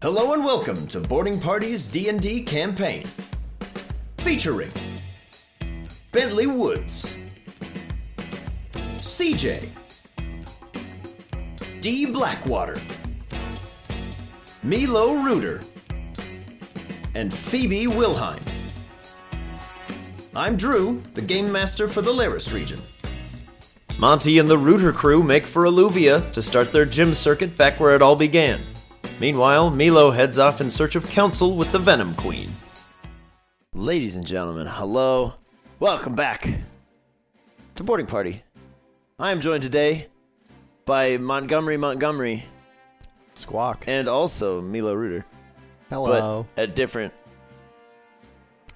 Hello and welcome to Boarding Party's D&D campaign. Featuring Bentley Woods, CJ, D Blackwater, Milo Reuter, and Phoebe Wilheim. I'm Drew, the game master for the Laris region. Monty and the Rooter crew make for Alluvia to start their gym circuit back where it all began. Meanwhile, Milo heads off in search of counsel with the Venom Queen. Ladies and gentlemen, hello. Welcome back to Boarding Party. I am joined today by Montgomery Montgomery Squawk. and also Milo Reuter, Hello. but at different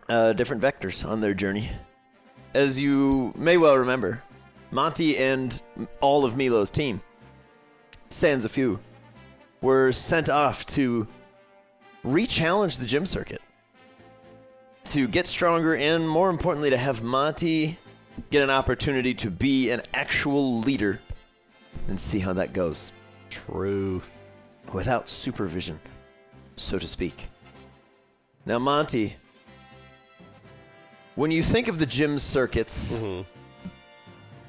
uh, different vectors on their journey. As you may well remember, Monty and all of Milo's team, sans a few, were sent off to re-challenge the gym circuit, to get stronger, and more importantly, to have Monty get an opportunity to be an actual leader and see how that goes. Truth. without supervision, so to speak. Now, Monty, when you think of the gym circuits, mm-hmm.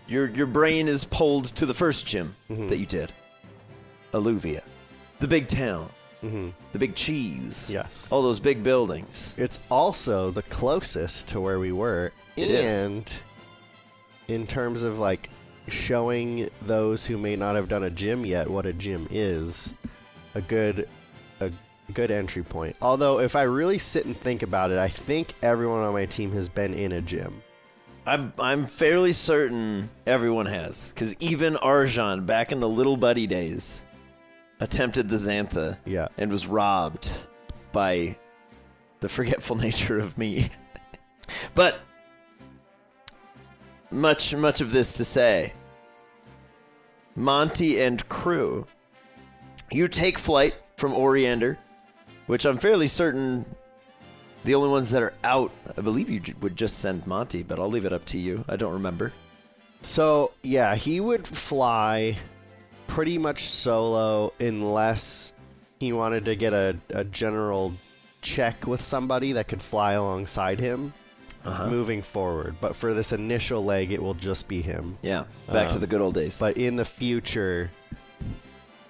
your your brain is pulled to the first gym mm-hmm. that you did, Alluvia, the big town, mm-hmm. the big cheese, Yes. all those big buildings. It's also the closest to where we were. It is. and in terms of like showing those who may not have done a gym yet what a gym is, a good a good entry point. Although if I really sit and think about it, I think everyone on my team has been in a gym. I'm I'm fairly certain everyone has, because even Arjan back in the little buddy days attempted the Xantha. Yeah. and was robbed by the forgetful nature of me. but much much of this to say, Monty and crew, you take flight from Oriander, which I'm fairly certain the only ones that are out, I believe you j- would just send Monty, but I'll leave it up to you. I don't remember. So yeah, he would fly pretty much solo unless he wanted to get a, a general check with somebody that could fly alongside him Uh-huh. moving forward. But for this initial leg, it will just be him. Yeah, back to Um, the good old days. But in the future,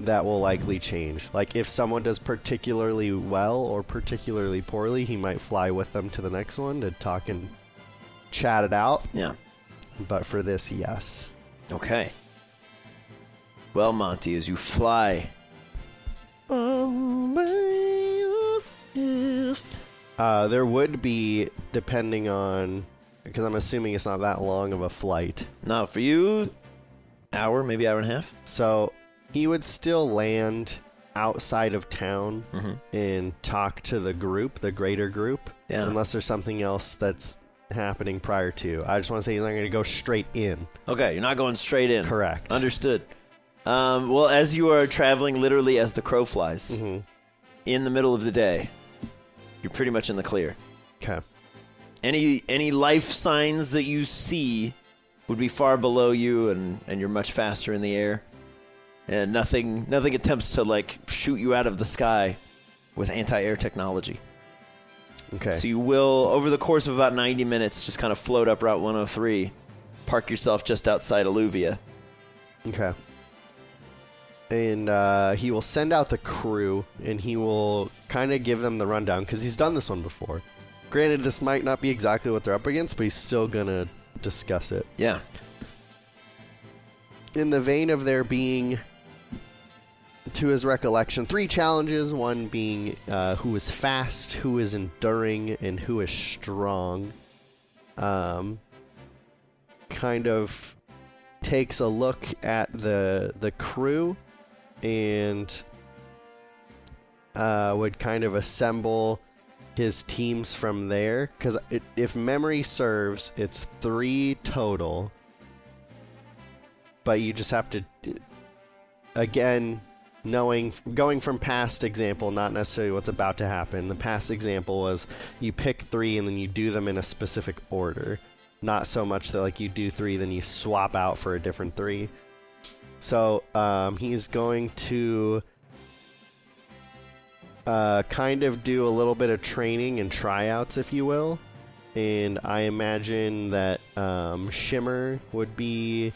that will likely change. Like if someone does particularly well or particularly poorly, he might fly with them to the next one to talk and chat it out. yeah. But for this, yes. Okay. Well, Monty, as you fly. Uh, there would be, depending on, because I'm assuming it's not that long of a flight. Now, for you, hour, maybe hour and a half. So he would still land outside of town Mhm. and talk to the group, the greater group, Yeah. unless there's something else that's happening prior to. I just want to say he's not going to go straight in. Okay, you're not going straight in. Correct. Understood. Um, well, as you are traveling literally as the crow flies hmm in the middle of the day, you're pretty much in the clear. Okay. Any any life signs that you see would be far below you, and and you're much faster in the air, and nothing nothing attempts to like shoot you out of the sky with anti-air technology. Okay. So you will, over the course of about 90 minutes, just kind of float up Route 103, park yourself just outside Alluvia. Okay. And uh, he will send out the crew and he will kind of give them the rundown because he's done this one before. Granted, this might not be exactly what they're up against, but he's still going to discuss it. Yeah. In the vein of there being, to his recollection, three challenges one being uh, who is fast, who is enduring, and who is strong. Um, kind of takes a look at the the crew and uh, would kind of assemble his teams from there. Because if memory serves it's three total. But you just have to again knowing going from past example not necessarily what's about to happen. The past example was you pick three and then you do them in a specific order. Not so much that like you do three then you swap out for a different three so um, he's going to uh, kind of do a little bit of training and tryouts, if you will. And I imagine that um, Shimmer would be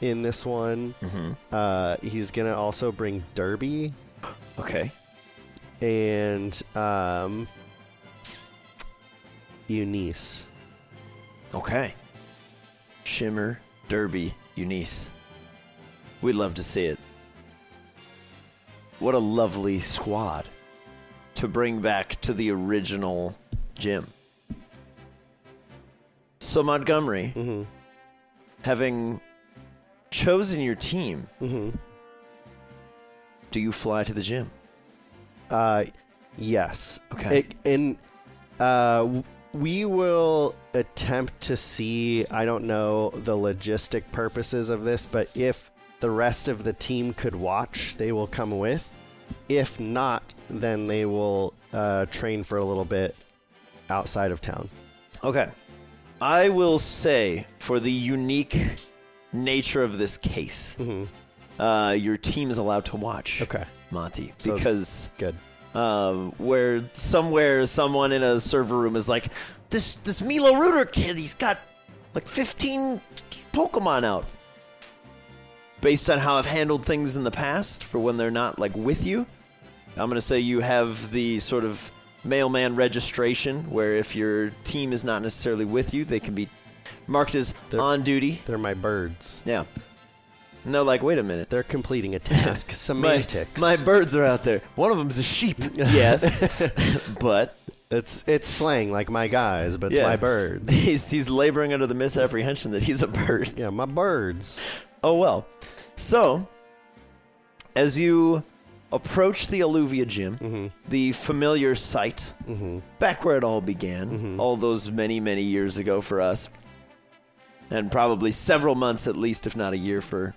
in this one. Mm-hmm. Uh, he's gonna also bring Derby Okay. and um, Eunice. Okay. Shimmer, Derby, Eunice. We'd love to see it. What a lovely squad to bring back to the original gym. So, Montgomery, Mm-hmm. having chosen your team, Mm-hmm. do you fly to the gym? Uh, yes. Okay. It, and uh, we will attempt to see. I don't know the logistic purposes of this, but if the rest of the team could watch, they will come with. If not, then they will uh, train for a little bit outside of town. Okay. I will say, for the unique nature of this case, uh, your team is allowed to watch. Mm-hmm. Okay. Monty, So- because Good. um, where somewhere someone in a server room is like, this this Milo Rooter kid, he's got like 15 Pokemon out. Based on how I've handled things in the past, for when they're not like with you, I'm gonna say you have the sort of mailman registration, where if your team is not necessarily with you, they can be marked as They're- on duty. They're my birds. Yeah. And they're like, wait a minute. They're completing a task. My, Semantics. my birds are out there. One of them's a sheep. Yes, but it's it's slang like my guys, but it's Yeah. my birds. he's he's laboring under the misapprehension that he's a bird. Yeah, my birds. Oh well. So, as you approach the Alluvia Gym, mm-hmm. the familiar site, mm-hmm. back where it all began, mm-hmm. all those many many years ago for us, and probably several months at least, if not a year for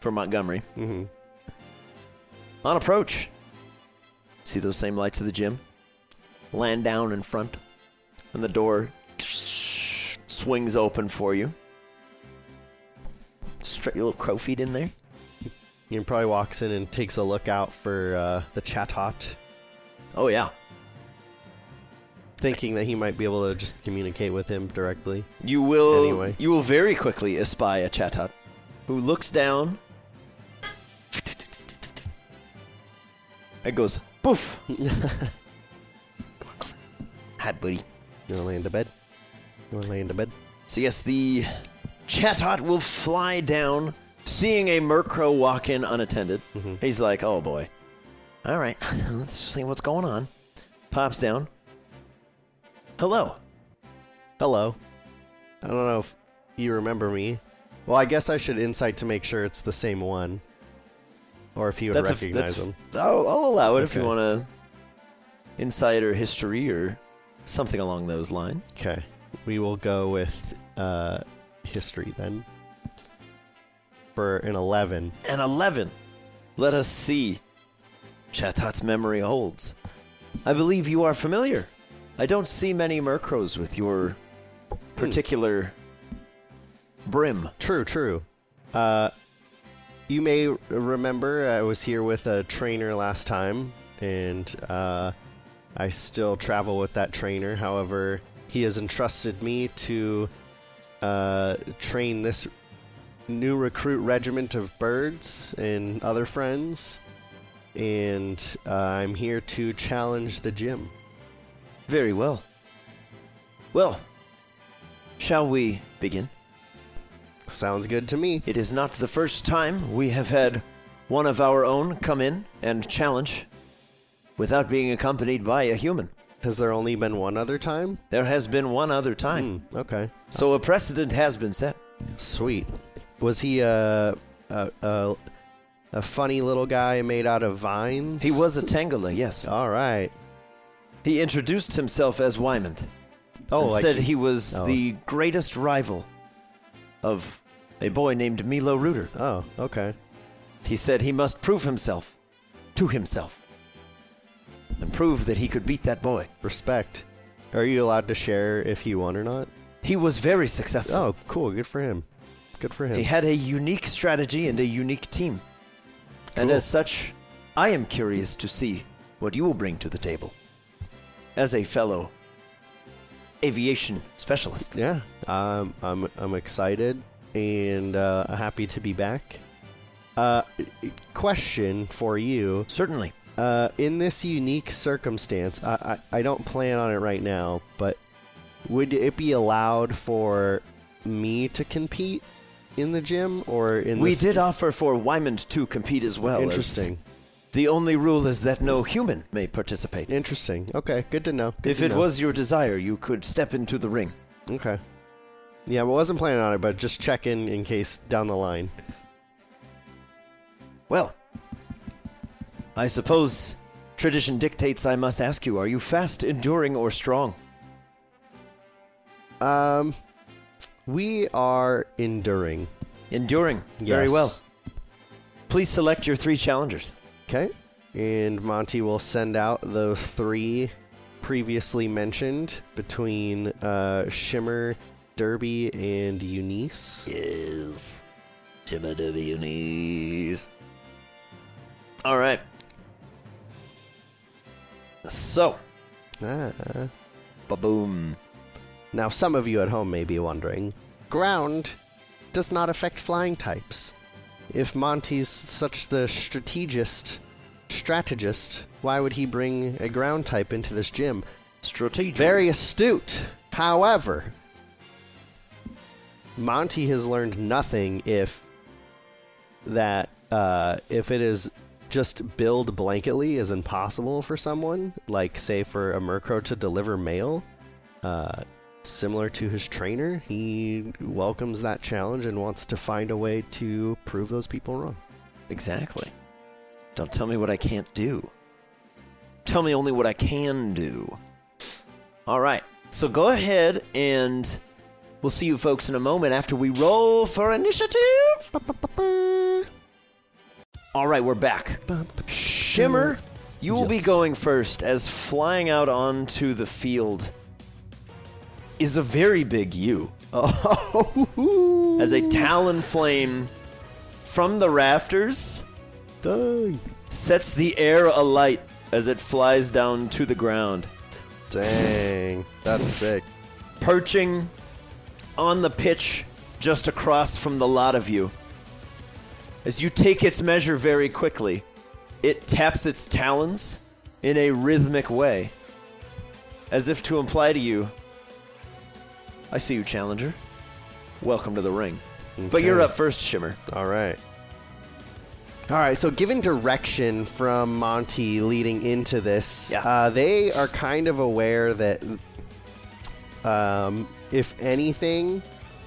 for Montgomery. Mhm. On approach, see those same lights of the gym, land down in front, and the door swings open for you. Straight your little crow feet in there. He probably walks in and takes a look out for uh, the Chatot, Oh yeah, thinking that he might be able to just communicate with him directly. you will. Anyway. You will very quickly espy a chatot, who looks down. It goes poof. Hat buddy. You wanna lay into bed? You wanna lay into bed? So yes, the chatot will fly down, seeing a Murkrow walk in unattended. He's like, "Oh boy, all right, let's see what's going on." Pops down. Hello. Hello. I don't know if you remember me. Well, I guess I should insight to make sure it's the same one, or if you would That's a, recognize that's, him. I'll, I'll allow it if you want to insider history or something along those lines. Okay, we will go with uh, history then. For an eleven. And 11. Let us see. Chatot's memory holds. I believe you are familiar. I don't see many Murkrows with your particular brim. True, true. Uh, you may remember I was here with a trainer last time, and uh, I still travel with that trainer. However, he has entrusted me to uh, train this new recruit regiment of birds and other friends, and uh, I'm here to challenge the gym. Very well. Well, shall we begin? Sounds good to me. It is not the first time we have had one of our own come in and challenge without being accompanied by a human. Has there only been one other time? There has been one other time. Hmm, okay. So a precedent has been set. Sweet. Was he a a, a a funny little guy made out of vines? He was a Tangela, yes. All right. He introduced himself as Wyman. Oh, and like said he was oh. the greatest rival of a boy named Milo Rooter. Oh, okay. He said he must prove himself to himself and prove that he could beat that boy. Respect. Are you allowed to share if he won or not? He was very successful. Oh, cool. Good for him. Good for him. He had a unique strategy and a unique team. And as such, I am curious to see what you will bring to the table as a fellow aviation specialist. Yeah, um, I'm I'm excited and uh, happy to be back. Uh, question for you: Certainly. uh, in this unique circumstance, I, I I don't plan on it right now, but would it be allowed for me to compete in the gym or in? We did offer for Wymond to compete as well. as Interesting. The only rule is that no human may participate. Interesting. Okay, good to know. Good If to it know. was your desire, you could step into the ring. okay. Yeah, I wasn't planning on it, but just check in in case down the line. Well, I suppose tradition dictates I must ask you are you fast, enduring, or strong? Um, we are enduring. Enduring. Very well. Please select your three challengers. Okay. And Monty will send out the three previously mentioned between uh, Shimmer, Derby, and Eunice. Yes. Shimmer Derby, Eunice. All right. So, Ah. ba-boom. Now, some of you at home may be wondering ground does not affect flying types. If Monty's such the strategist, strategist, why would he bring a ground type into this gym? Strategic. Very astute. However, Monty has learned nothing if that uh, if it is just build blanketly is impossible for someone, like say for a Murkrow to deliver mail, uh, similar to his trainer, he welcomes that challenge and wants to find a way to prove those people wrong. Exactly. Don't tell me what I can't do. Tell me only what I can do. All right. So go ahead and we'll see you folks in a moment after we roll for initiative. All right, we're back. Shimmer, you will be going first as flying out onto the field is a very big you Oh, as a talon flame from the rafters dang. sets the air alight as it flies down to the ground, Dang, that's sick. perching on the pitch just across from the lot of you. As you take its measure very quickly, it taps its talons in a rhythmic way, as if to imply to you, I see you, challenger. Welcome to the ring. But you're up first, Shimmer. All right. All right, so given direction from Monty leading into this, Yeah. uh, they are kind of aware that, um, if anything,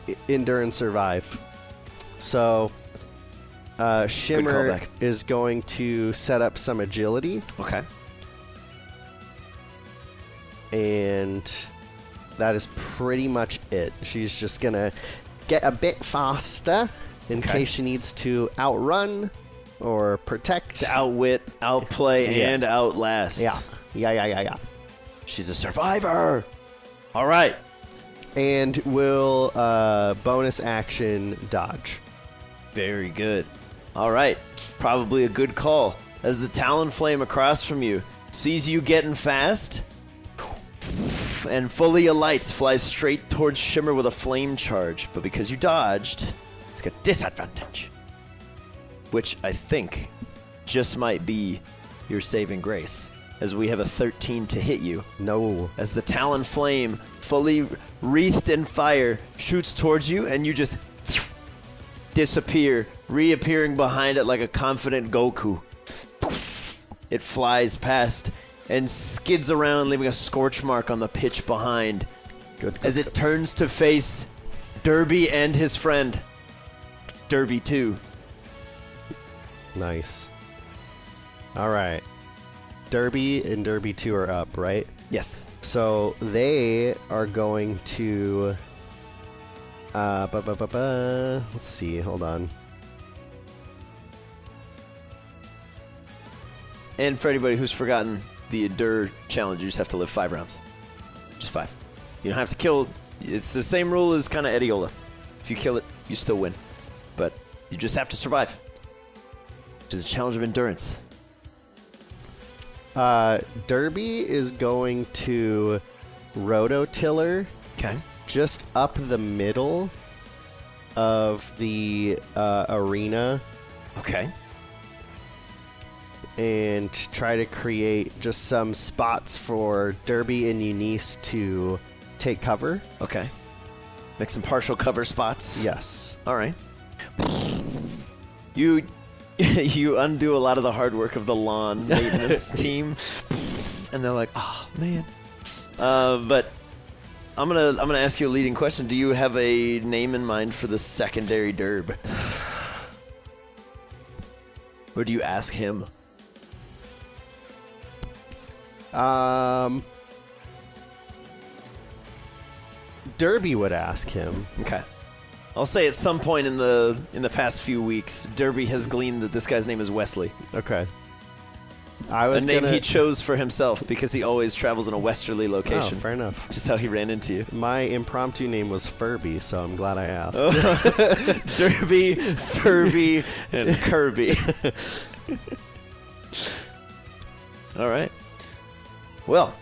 I- endure and survive. So, uh, Shimmer callback. is going to set up some agility, Okay. and that is pretty much it. She's just gonna get a bit faster in Okay. case she needs to outrun or protect. To outwit, outplay, Yeah. and outlast. yeah, yeah, yeah, yeah, yeah. She's a survivor. All right. And will uh, bonus action dodge. Very good. All right. Probably a good call. As the Talon Flame across from you sees you getting fast and fully alights, flies straight towards Shimmer with a flame charge. But because you dodged, it's got disadvantage. Which I think just might be your saving grace. As we have a 13 to hit you. No. as the Talon Flame, fully wreathed in fire, shoots towards you, and you just disappear, reappearing behind it like a confident Goku. It flies past and skids around, leaving a scorch mark on the pitch behind Good. as it turns to face Derby and his friend. Derby 2. Nice. All right. Derby and Derby 2 are up, right? Yes. So they are going to. Uh, ba ba ba ba. Let's see. Hold on. And for anybody who's forgotten the Endure challenge, you just have to live five rounds. Just five. You don't have to kill. It's the same rule as kind of Ediola. If you kill it, you still win. But you just have to survive. Which is a challenge of endurance. Uh, Derby is going to rototiller Okay. just up the middle of the uh, arena Okay. And try to create just some spots for Derby and Eunice to take cover. Okay. Make some partial cover spots. Yes. All right. You you undo a lot of the hard work of the lawn maintenance team, and they're like, "Oh man." Uh, but I'm gonna I'm gonna ask you a leading question. Do you have a name in mind for the secondary derb, or do you ask him? Um, Derby would ask him. Okay. I'll say at some point in the in the past few weeks, Derby has gleaned that this guy's name is Wesley, Okay. I was a name gonna. he chose for himself because he always travels in a westerly oh, location. fair enough. Just how he ran into you. My impromptu name was Furby, so I'm glad I asked. Derby, Furby, and Kirby. All right. Well,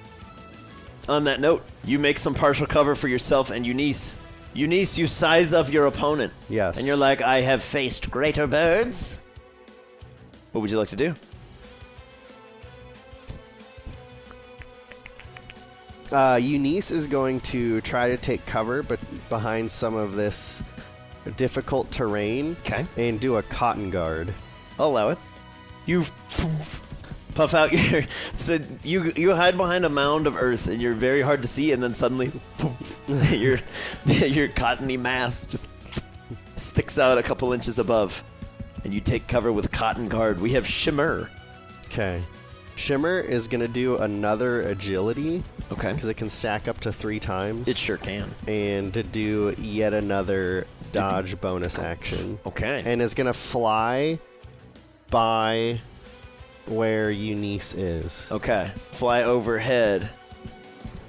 on that note, you make some partial cover for yourself and Eunice. Eunice, you size up your opponent. Yes. And you're like, I have faced greater birds. What would you like to do? Uh, Eunice is going to try to take cover, but behind some of this difficult terrain, Okay. and do a cotton guard. I'll allow it. You puff out your so you you hide behind a mound of earth and you're very hard to see and then suddenly your your cottony mass just sticks out a couple inches above and you take cover with cotton guard. We have shimmer. Okay. Shimmer is going to do another agility Okay. because it can stack up to three times, It sure can. and to do yet another dodge bonus action. Okay. and is gonna fly by where Eunice is. okay. Fly overhead.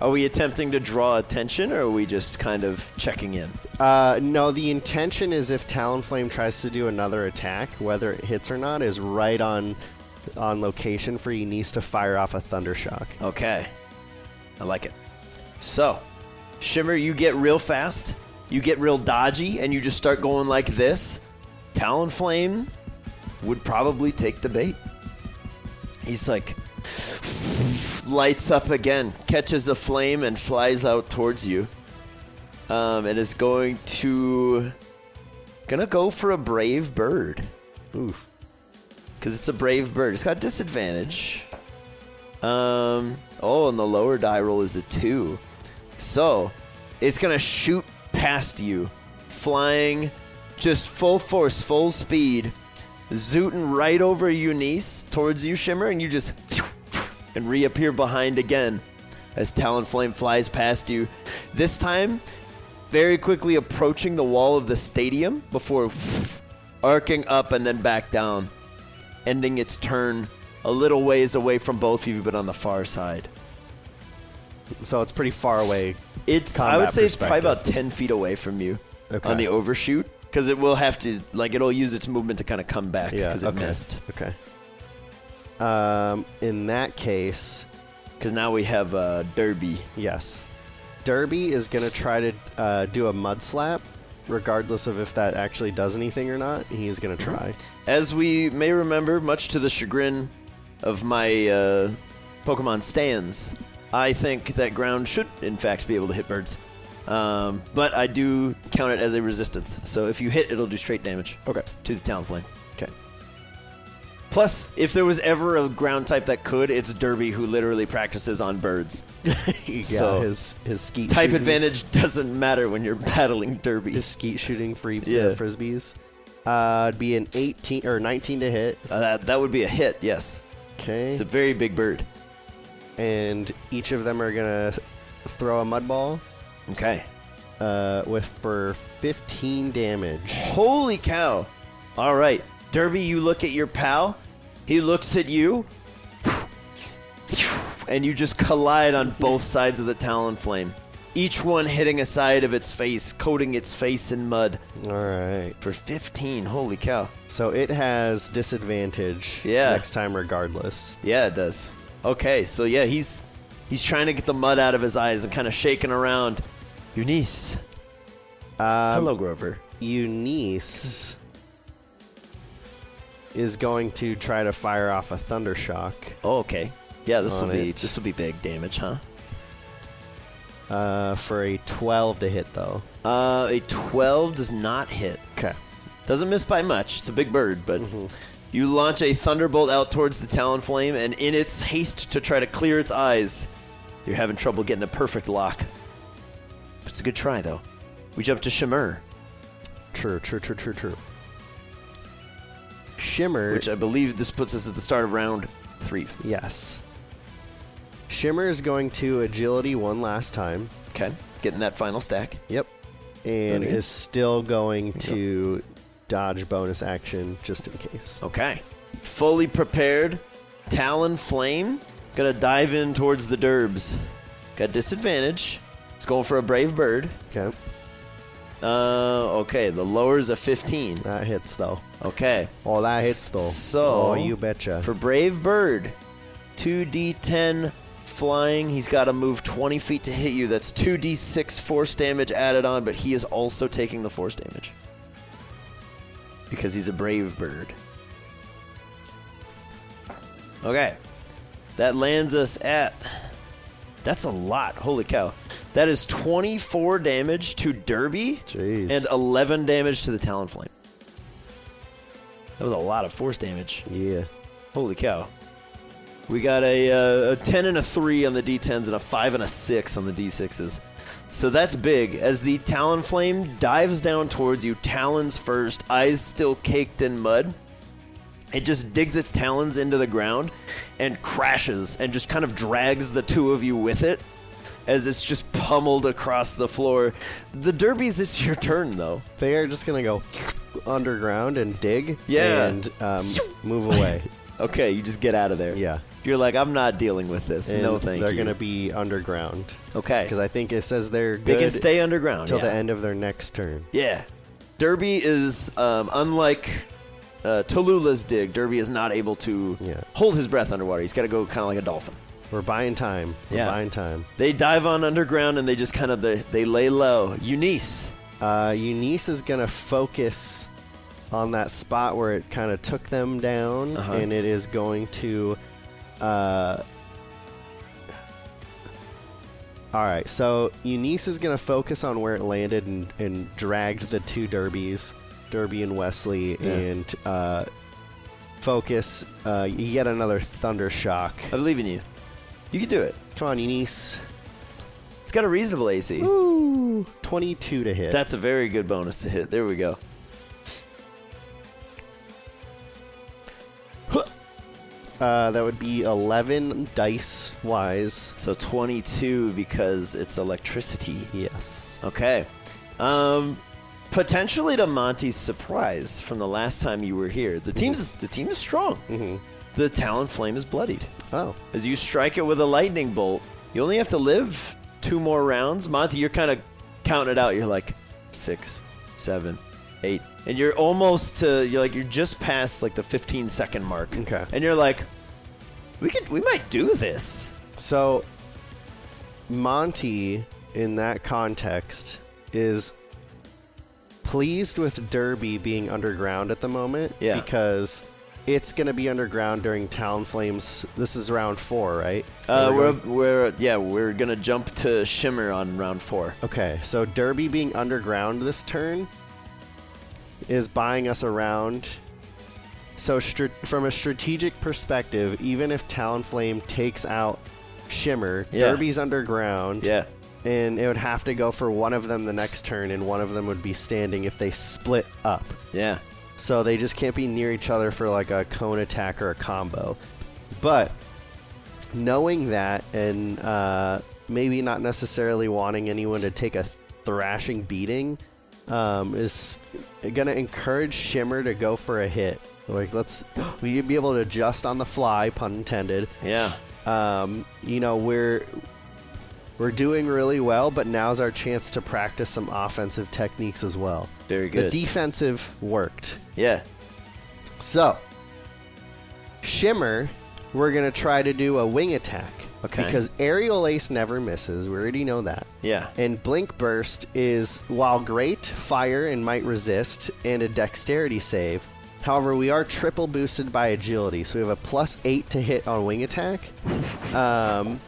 Are we attempting to draw attention or are we just kind of checking in? Uh, no, the intention is if Talonflame tries to do another attack, whether it hits or not, is right on on location for Eunice to fire off a thunder shock. Okay. I like it. So, Shimmer, you get real fast, you get real dodgy, and you just start going like this. Talonflame would probably take the bait. He's like, lights up again, catches a flame, and flies out towards you. Um, and is going to. Gonna go for a brave bird. Oof. Because it's a brave bird. It's got disadvantage. Um. Oh, and the lower die roll is a two. So, it's gonna shoot past you, flying just full force, full speed, zooting right over Eunice towards you, Shimmer, and you just and reappear behind again as Talonflame flies past you. This time, very quickly approaching the wall of the stadium before arcing up and then back down, ending its turn a little ways away from both of you, but on the far side. So it's pretty far away. It's I would say it's probably about ten feet away from you Okay. on the overshoot because it will have to like it'll use its movement to kind of come back Yeah. because it okay. missed. Okay. Um, in that case, Because now we have uh, Derby. yes, Derby is gonna try to uh, do a mud slap, regardless of if that actually does anything or not. He's gonna try. As we may remember, much to the chagrin of my uh, Pokemon stands, I think that ground should, in fact, be able to hit birds. Um, but I do count it as a resistance. So if you hit, it'll do straight damage Okay. to the Talonflame. Okay. Plus, if there was ever a ground type that could, it's Derby, who literally practices on birds. yeah, So, his his skeet Type shooting, advantage doesn't matter when you're battling Derby. His skeet shooting free Yeah. frisbees. Uh, it'd be an 18 or 19 to hit. Uh, that, that would be a hit, yes. Okay. It's a very big bird. and each of them are gonna throw a mud ball Okay. uh, with for 15 damage. Holy cow. All right. Derby, you look at your pal. He looks at you. And you just collide on both sides of the Talon Flame. Each one hitting a side of its face, coating its face in mud. All right. For 15. Holy cow. So it has disadvantage Yeah. next time, regardless. Yeah, it does. Okay, so yeah, he's he's trying to get the mud out of his eyes and kind of shaking around. Eunice. Um, Hello, Grover. Eunice is going to try to fire off a thunder shock Oh, okay. Yeah, this will On be it. this will be big damage, huh? uh, for a 12 to hit, though. Uh, a 12 does not hit. Okay. Doesn't miss by much. It's a big bird, but you launch a thunderbolt out towards the talon flame, and in its haste to try to clear its eyes, you're having trouble getting a perfect lock. It's a good try, though. We jump to Shimmer, True, true, true, true, true. Shimmer. which I believe this puts us at the start of round three. yes. Shimmer is going to agility one last time. Okay, getting that final stack. Yep. And is still going to dodge bonus action just in case. Okay, fully prepared. Talon flame, gonna dive in towards the Derbs. Got disadvantage. It's going for a brave bird. Okay. Uh, okay, the lower's a 15. That hits, though. Okay. Oh, that hits, though. So- Oh, you betcha. For Brave Bird, 2d10 flying. He's got to move 20 feet to hit you. That's 2d6 force damage added on, but he is also taking the force damage. Because he's a Brave Bird. Okay. That lands us at. That's a lot. Holy cow. That is 24 damage to Derby Jeez. and 11 damage to the Talonflame. That was a lot of force damage. yeah. Holy cow. We got a, uh, a 10 and a 3 on the D10s and a 5 and a 6 on the D6s. So that's big. As the Talonflame dives down towards you, talons first, eyes still caked in mud, it just digs its talons into the ground and crashes and just kind of drags the two of you with it as it's just pummeled across the floor. The Derbies, it's your turn though. They are just to go underground and dig Yeah. and um, move away. Okay, you just get out of there. Yeah. You're like, I'm not dealing with this. And no, thank they're you. going to be underground. okay. Because I think it says they're They can stay underground. till yeah. the end of their next turn. Yeah. Derby is um, unlike uh, Tallulah's dig. Derby is not able to Yeah. hold his breath underwater. He's got to go kind of like a dolphin. We're buying time. We're Yeah. buying time. They dive on underground and they just kind of they, they lay low. Eunice. Uh, Eunice is going to focus on that spot where it kind of took them down, Uh-huh. and it is going to. Uh, all right, so Eunice is going to focus on where it landed and, and dragged the two derbies, Derby and Wesley, Yeah. and uh, focus. Uh, you get another thunder shock. I believe in you. You can do it. Come on, Eunice. It's got a reasonable AC. Ooh, 22 to hit. That's a very good bonus to hit. There we go. Uh, that would be 11 dice wise. So 22 because it's electricity. Yes. Okay. Um, potentially to Monty's surprise from the last time you were here, the team's the team is strong. hmm The Talon Flame is bloodied. Oh, As you strike it with a lightning bolt, you only have to live two more rounds. Monty, you're kind of counting it out. You're like six, seven, eight, and you're almost to. You're like you're just past like the 15 second mark. Okay. And you're like, we could, we might do this. so Monty, in that context, is pleased with Derby being underground at the moment. Yeah. Because it's going to be underground during Talonflame's. This is round four, right? Uh, we're, going- we're yeah we're gonna jump to Shimmer on round four. Okay, so Derby being underground this turn is buying us around. So, str- from a strategic perspective, even if Talonflame takes out Shimmer, Yeah. Derby's underground, Yeah. and it would have to go for one of them the next turn, and one of them would be standing if they split up. Yeah. So they just can't be near each other for like a cone attack or a combo. But knowing that and uh, maybe not necessarily wanting anyone to take a thrashing beating um, is going to encourage Shimmer to go for a hit. Like let's we need to be able to adjust on the fly, pun intended. Yeah. Um, you know we're we're doing really well, but now's our chance to practice some offensive techniques as well. Very good. The defensive worked. yeah. So, Shimmer we're gonna try to do a wing attack. Okay. Because aerial ace never misses. We already know that. Yeah. And blink burst is while great, fire and might resist, and a dexterity save. However, we are triple boosted by agility, so we have a plus eight to hit on wing attack, um,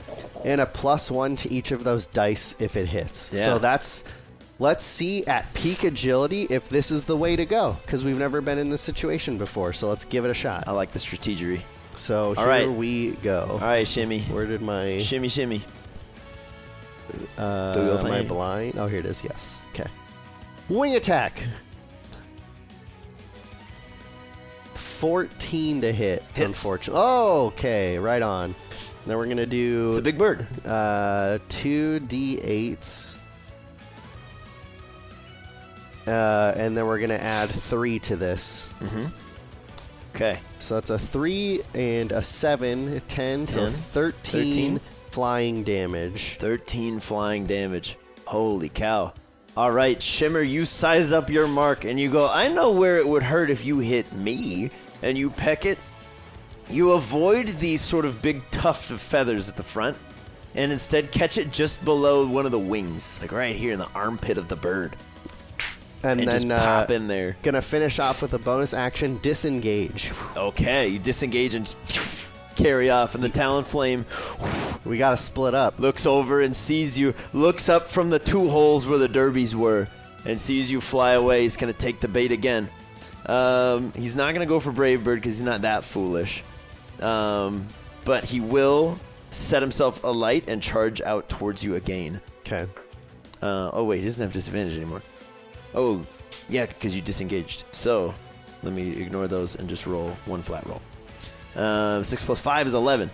and a plus one to each of those dice if it hits. Yeah. So that's let's see at peak agility if this is the way to go because we've never been in this situation before. So let's give it a shot. I like the strategery. So here right. we go. All right, shimmy. Where did my Shimmy, shimmy. uh, my blind? Oh, here it is. Yes. Okay. Wing attack. Fourteen to hit. Hits. Unfortunately. Oh, okay. Right on. Then we're gonna do It's a big bird. uh, two d8s. Uh, and then we're gonna add three to this. Okay. So that's a three and a seven, ten, so 10, 13, 13. flying damage. 13 flying damage. Holy cow. All right, Shimmer, you size up your mark and you go, I know where it would hurt if you hit me. And you peck it. You avoid the sort of big tuft of feathers at the front and instead catch it just below one of the wings, like right here in the armpit of the bird. And, And, then just uh, pop in there. Gonna finish off with a bonus action, disengage. Okay, you disengage and carry off, and the Talon Flame We gotta split up. looks over and sees you, looks up from the two holes where the derbies were, and sees you fly away. He's to take the bait again. Um, he's not to go for Brave Bird because he's not that foolish. Um, but he will set himself alight and charge out towards you again. Okay. Uh, oh, wait, he doesn't have disadvantage anymore. Oh, yeah, because you disengaged. So let me ignore those and just roll one flat roll. Uh, 6 plus 5 is 11.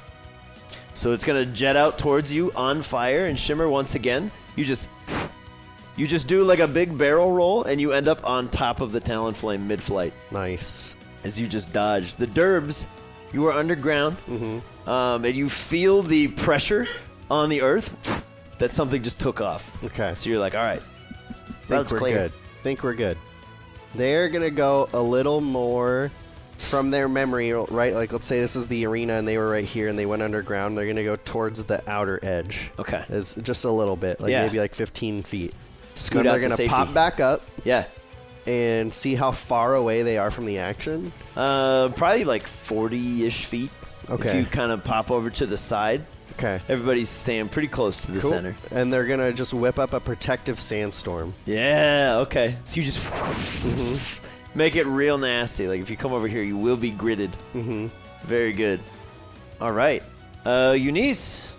So it's going to jet out towards you on fire and shimmer once again. You just. You just do like a big barrel roll and you end up on top of the Talon Flame mid flight Nice. as you just dodge. The Derbs, you are underground, um, and you feel the pressure on the earth that something just took off. Okay. So you're like, all right, Think road's we're clear. good. Think we're good. They're gonna go a little more from their memory, right? Like, let's say this is the arena and they were right here and they went underground. They're gonna go towards the outer edge. Okay. It's just a little bit, like Yeah. maybe like 15 feet. Scoot then out they're to gonna safety. pop back up Yeah, and see how far away they are from the action. uh, probably like 40-ish feet. Okay. If you kind of pop over to the side, Okay. everybody's staying pretty close to the Cool. center. And they're gonna just whip up a protective sandstorm. Yeah. Okay. So you just Mm-hmm. make it real nasty. Like if you come over here, you will be gridded. Mm-hmm. Very good. All right. Uh, Eunice.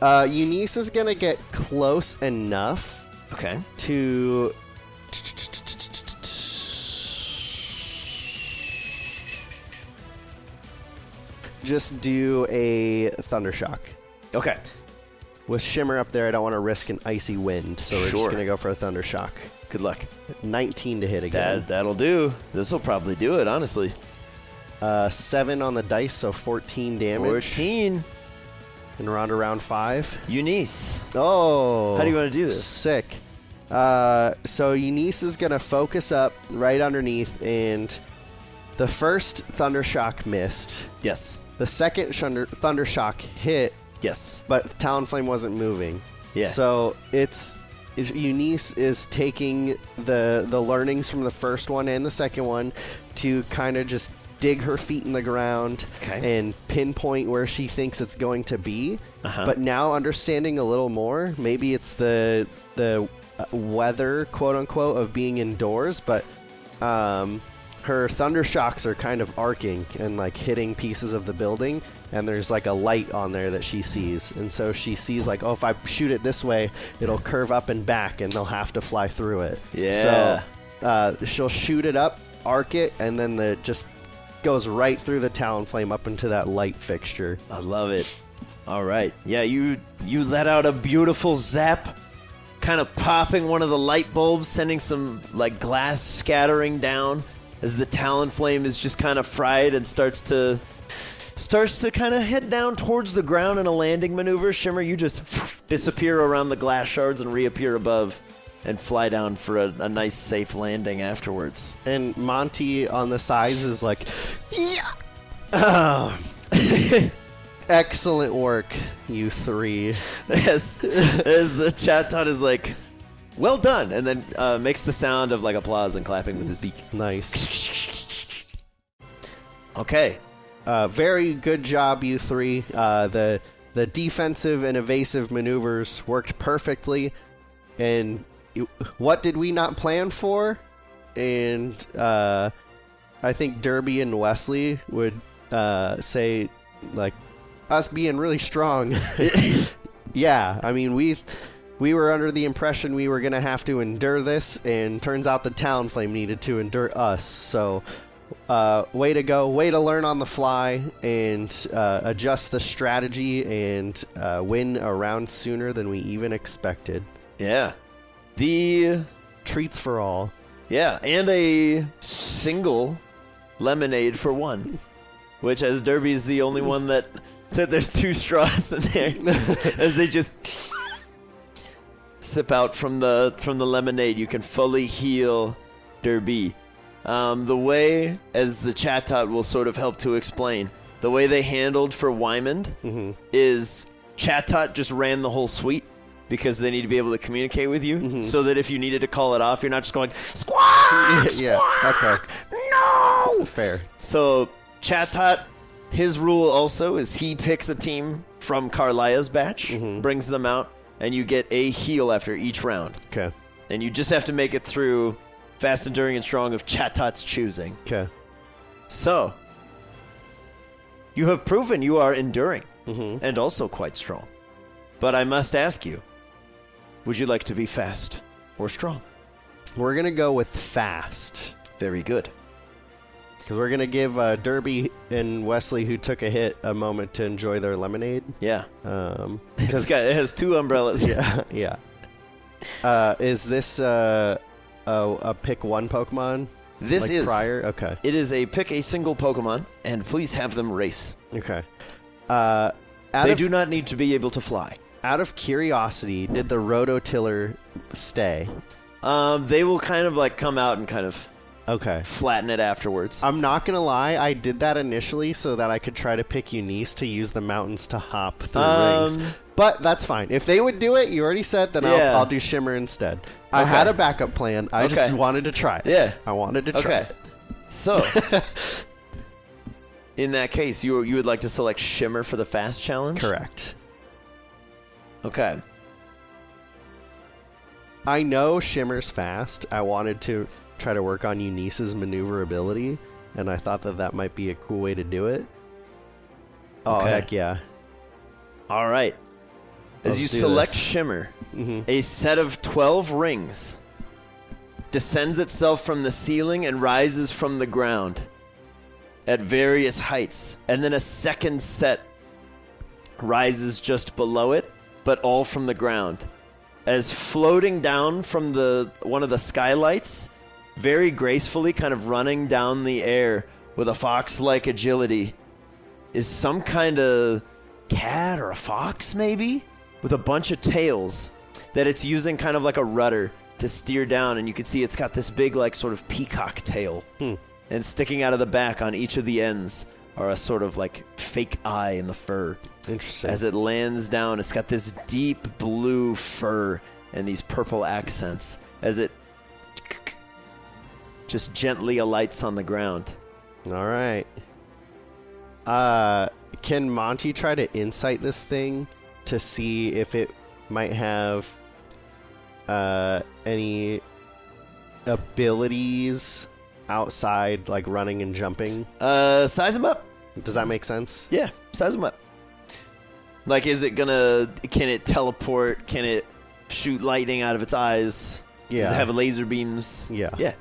Uh, Eunice is gonna get close enough Okay. to just do a thunder shock. Okay. With Shimmer up there, I don't want to risk an icy wind, so we're Sure. just gonna go for a thunder shock. Good luck. 19 to hit again. That that'll do. This will probably do it. Honestly. Uh, seven on the dice, so 14 damage. Fourteen. And we're on to round five. Eunice. Oh. How do you want to do this? Sick. Uh, so Eunice is gonna focus up right underneath, and the first thunder shock missed. Yes. The second thunder, thunder shock hit, Yes. but Talonflame wasn't moving. Yeah. So it's Eunice is taking the the learnings from the first one and the second one to kind of just dig her feet in the ground Okay. and pinpoint where she thinks it's going to be. Uh-huh. But now understanding a little more, maybe it's the the uh, weather, quote unquote, of being indoors, but um, her thunder shocks are kind of arcing and like hitting pieces of the building and there's like a light on there that she sees and so she sees like oh if i shoot it this way it'll curve up and back and they'll have to fly through it Yeah. so uh, she'll shoot it up arc it and then the just goes right through the talon flame up into that light fixture I love it. All right. Yeah, you you let out a beautiful zap, kind of popping one of the light bulbs, sending some like glass scattering down as the talon flame is just kind of fried and starts to starts to kind of head down towards the ground in a landing maneuver. Shimmer, you just disappear around the glass shards and reappear above and fly down for a, a nice safe landing afterwards. and monty on the sides is like yeah Oh. Excellent work, you three. as, as the chat is like, well done, and then uh, makes the sound of like applause and clapping with his beak. Nice. Okay. Uh, very good job, you three. Uh, the the defensive and evasive maneuvers worked perfectly. And you- what did we not plan for? And uh, I think Derby and Wesley would uh, say, like, us being really strong. yeah, I mean we we were under the impression we were gonna have to endure this, and turns out the Talonflame needed to endure us. So, uh, way to go, way to learn on the fly and uh, adjust the strategy and uh, win a round sooner than we even expected. Yeah. The Treats for all. yeah, and a single lemonade for one, which as Derby is the only one that said there's two straws in there, as they just sip out from the from the lemonade, you can fully heal Derby. Um, the way, as the Chatot will sort of help to explain, the way they handled for Wymond mm-hmm. is Chatot just ran the whole suite because they need to be able to communicate with you, mm-hmm. so that if you needed to call it off, you're not just going squawk, yeah, okay. no. Fair. So Chatot, his rule also is he picks a team from Carlia's batch, mm-hmm. brings them out, and you get a heal after each round, Okay. and you just have to make it through fast, enduring, and strong of Chatot's choosing. Okay. So, you have proven you are enduring mm-hmm. and also quite strong. But I must ask you would you like to be fast or strong? We're gonna go with fast Very good. Because we're gonna give uh, Derby and Wesley, who took a hit, a moment to enjoy their lemonade. Yeah. Um, This guy it has two umbrellas. yeah, yeah. Uh, is this uh, a, a pick one Pokemon? This like is. prior. Okay. It is a pick a single Pokemon and please have them race. Okay. Uh, they of do not need to be able to fly. out of curiosity, did the Rototiller stay? Um, they will kind of like come out and kind of Okay. flatten it afterwards. I'm not gonna lie, I did that initially so that I could try to pick Eunice to use the mountains to hop through Um, rings. But that's fine. If they would do it, you already said, then Yeah. I'll, I'll do Shimmer instead. I had a backup plan. I just wanted to try it. Yeah. I wanted to try Okay. it. So, in that case, you you would like to select Shimmer for the fast challenge? Correct. Okay. I know Shimmer's fast. I wanted to try to work on Eunice's maneuverability, and I thought that that might be a cool way to do it. Oh, Okay. heck yeah. All right. As Let's you select this. Shimmer, Mhm. a set of 12 rings descends itself from the ceiling and rises from the ground at various heights. And then a second set rises just below it, but all from the ground. As floating down from the one of the skylights, very gracefully kind of running down the air with a fox-like agility. Is some kind of cat or a fox maybe? With a bunch of tails that it's using kind of like a rudder to steer down and you can see it's got this big like sort of peacock tail. Hmm. And sticking out of the back on each of the ends are a sort of like fake eye in the fur. Interesting. as it lands down it's got this deep blue fur and these purple accents. As it just gently alights on the ground All right. Uh, can Monty try to insight this thing to see if it might have uh, any abilities outside, like running and jumping? uh size him up Does that make sense? Yeah, size him up. Like, is it gonna? Can it teleport? Can it shoot lightning out of its eyes? Yeah. Does it have laser beams? Yeah. Yeah.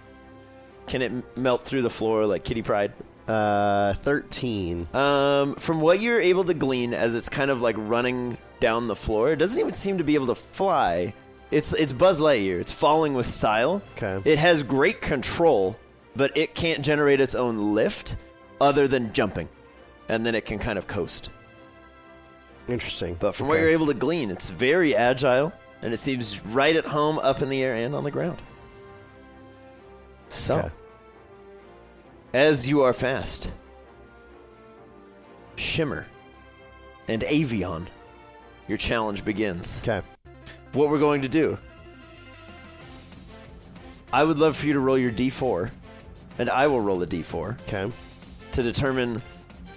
Can it melt through the floor like Kitty Pryde? Uh, thirteen. Um, from what you're able to glean as it's kind of like running down the floor, it doesn't even seem to be able to fly. It's it's Buzz Lightyear. It's falling with style. Okay. It has great control, but it can't generate its own lift other than jumping, and then it can kind of coast. Interesting. But from what Okay. you're able to glean, it's very agile, and it seems right at home up in the air and on the ground. So, Okay. As you are fast, Shimmer, and Avion, your challenge begins. Okay. What we're going to do, I would love for you to roll your d4, and I will roll a d4 Okay. to determine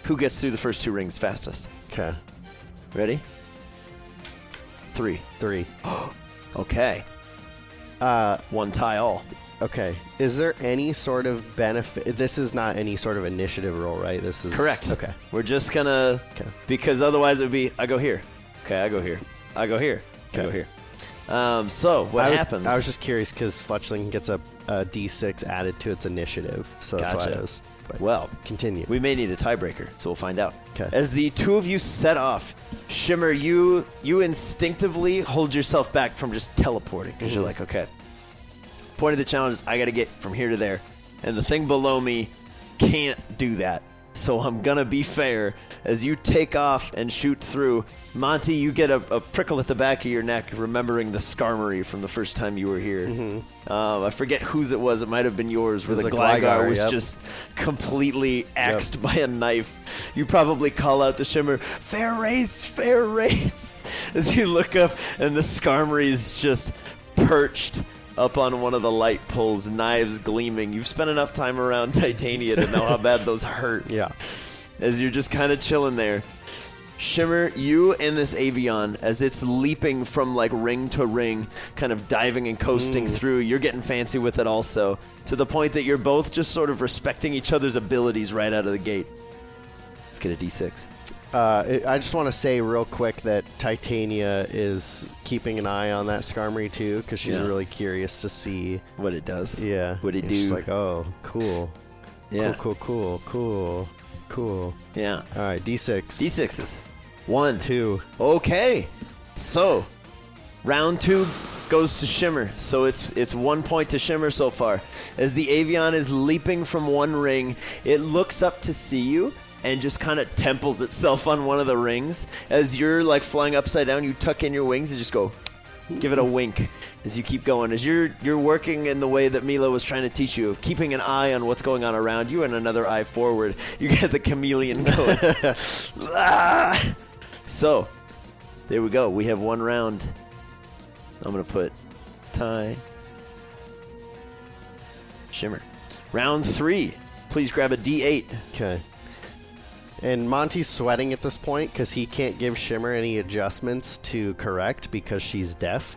who gets through the first two rings fastest. Okay. Ready? Three. Three. Okay. Uh, One tie all. Okay. Is there any sort of benefit? This is not any sort of initiative roll, right? This is Correct. Okay. We're just gonna Okay. because otherwise it would be I go here. Okay, I go here. I go here. I go here. Um, so what I was, happens? I was just curious because Fletchling gets a, a d6 added to its initiative, so that's why. I was. Well, continue. we may need a tiebreaker, so we'll find out. 'Kay. As the two of you set off, Shimmer, you you instinctively hold yourself back from just teleporting because you're Mhm. like, okay. Point of the challenge is I got to get from here to there, and the thing below me can't do that. So I'm gonna be fair. As you take off and shoot through, Monty, you get a, a prickle at the back of your neck, remembering the skarmory from the first time you were here. Um, I forget whose it was. It might have been yours, where the Gligar, Gligar, was yep. just completely axed by a knife. You probably call out to Shimmer, "Fair race, fair race!" As you look up, and the Skarmory is just perched up on one of the light poles, knives gleaming. You've spent enough time around Titania to know how bad those hurt yeah. as you're just kind of chilling there. Shimmer, you and this Avion, as it's leaping from like ring to ring, kind of diving and coasting mm. through, you're getting fancy with it also, to the point that you're both just sort of respecting each other's abilities right out of the gate. Let's get a d6. Uh, it- I just want to say real quick that Titania is keeping an eye on that Skarmory too, because she's Yeah. really curious to see. What it does. Yeah. What it And do. She's like, oh, cool. yeah. Cool, cool, cool, cool, cool. Yeah. All right, D6. D6s. One, Two. Okay, so round two goes to Shimmer. So it's it's one point to Shimmer so far. As the Avion is leaping from one ring, it looks up to see you and just kind of temples itself on one of the rings. As you're like flying upside down, you tuck in your wings and just go. Give it a wink as you keep going. As you're you're working in the way that Milo was trying to teach you, of keeping an eye on what's going on around you and another eye forward. You get the chameleon going. Ah! So, there we go. We have one round. I'm going to put tie, shimmer. Round three. Please grab a D8. Okay. And Monty's sweating at this point because he can't give Shimmer any adjustments to correct because she's deaf.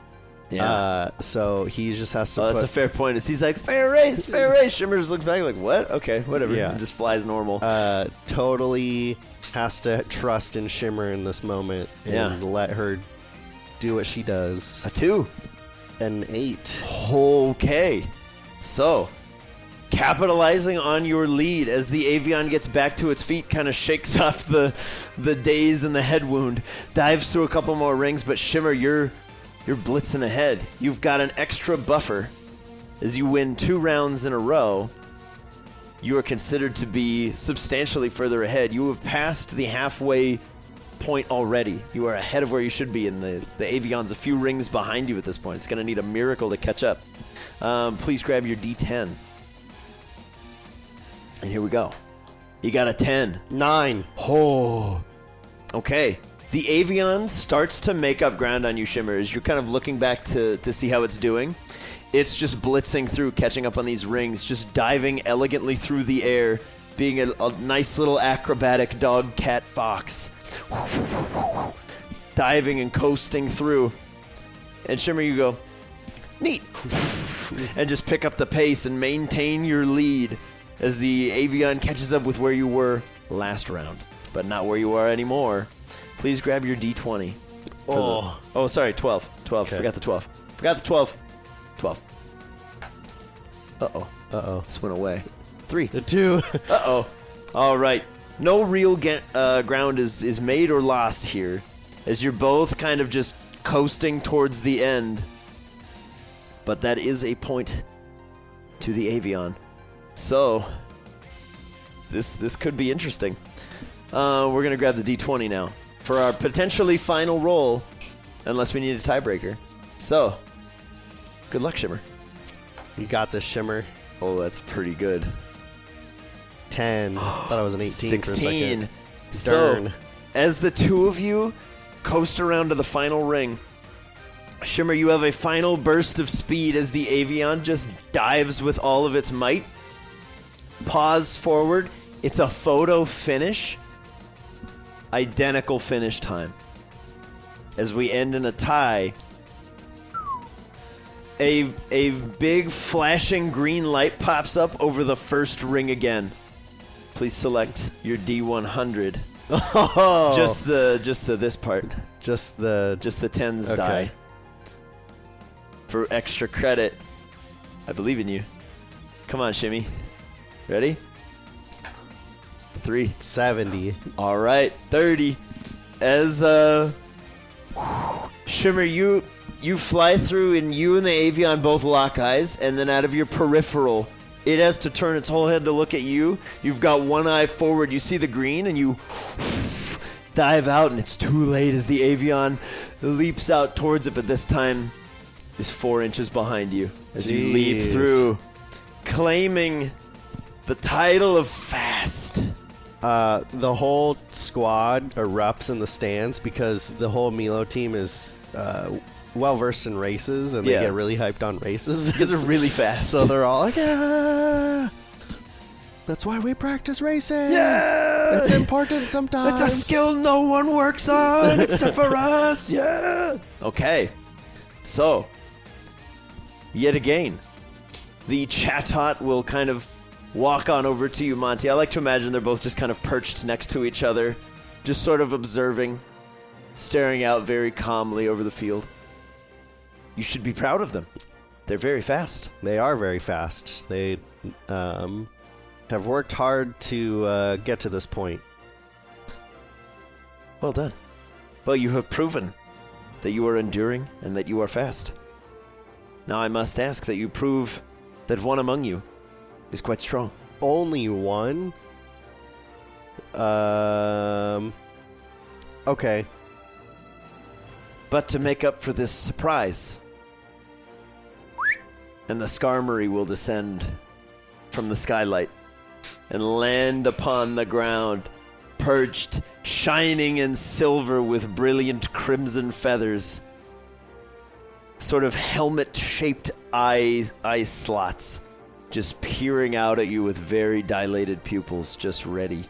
Yeah. Uh, so he just has to oh, that's put a fair point. As he's like, fair race, fair race. Shimmer just looks back like, what? Okay, whatever. Yeah. And just flies normal. uh, totally has to trust in Shimmer in this moment and Yeah. let her do what she does. a two. An eight. Okay. So, capitalizing on your lead as the Avion gets back to its feet, kind of shakes off the the daze and the head wound, dives through a couple more rings, but Shimmer, you're you're blitzing ahead. You've got an extra buffer as you win two rounds in a row. You are considered to be substantially further ahead. You have passed the halfway point already. You are ahead of where you should be, and the, the Avion's a few rings behind you at this point. It's going to need a miracle to catch up. Um, please grab your D10. And here we go. You got a 10. Nine. Oh. Okay. The Avion starts to make up ground on you, Shimmer, as you're kind of looking back to, to see how it's doing. It's just blitzing through, catching up on these rings, just diving elegantly through the air, being a, a nice little acrobatic dog, cat, fox. Diving and coasting through. And Shimmer, you go, neat. and just pick up the pace and maintain your lead as the Avion catches up with where you were last round, but not where you are anymore. Please grab your D20. for the- Oh. oh, sorry, 12. 12. Okay. Forgot the 12. Forgot the 12. 12. Uh oh. Uh oh. This went away. Three. The two. Uh oh. All right. No real ga- uh, ground is, is made or lost here, as you're both kind of just coasting towards the end. But that is a point to the Avion. So this this could be interesting. Uh, we're gonna grab the D20 now for our potentially final roll, unless we need a tiebreaker. So, good luck, Shimmer. you got this, Shimmer. Oh, that's pretty good. 10. Thought I was an 18 for a 16. So, as the two of you coast around to the final ring, Shimmer, you have a final burst of speed as the Avion just dives with all of its might. Pause forward. It's a photo finish. Identical finish time. As we end in a tie. A, a big flashing green light pops up over the first ring again. Please select your D100. Oh, Just the just the this part. just the Just the tens Okay. die. For extra credit. I believe in you. Come on, Shimmy. Ready? Three. 70. All right, 30. As uh Shimmer, you you fly through and you and the Avion both lock eyes, and then out of your peripheral, it has to turn its whole head to look at you. You've got one eye forward, you see the green, and you dive out, and it's too late as the Avion leaps out towards it, but this time is four inches behind you as you leap Jeez. through, claiming the title of fast. Uh, the whole squad erupts in the stands because the whole Milo team is uh, well versed in races and Yeah. they get really hyped on races. Because they're really fast. so they're all like, yeah. That's why we practice racing. yeah, It's important sometimes. It's a skill no one works on except for us. Yeah. Okay. So, yet again, the chatot will kind of walk on over to you, Monty. I like to imagine they're both just kind of perched next to each other, just sort of observing, staring out very calmly over the field. You should be proud of them. They're very fast. They are very fast. They um, have worked hard to uh, get to this point. Well done. Well, you have proven that you are enduring and that you are fast. Now I must ask that you prove that one among you is quite strong. Only one. Um. Okay. But to make up for this surprise, and the Skarmory will descend from the skylight and land upon the ground, perched, shining in silver with brilliant crimson feathers. Sort of helmet shaped eye, eye slots, just peering out at you with very dilated pupils, just ready.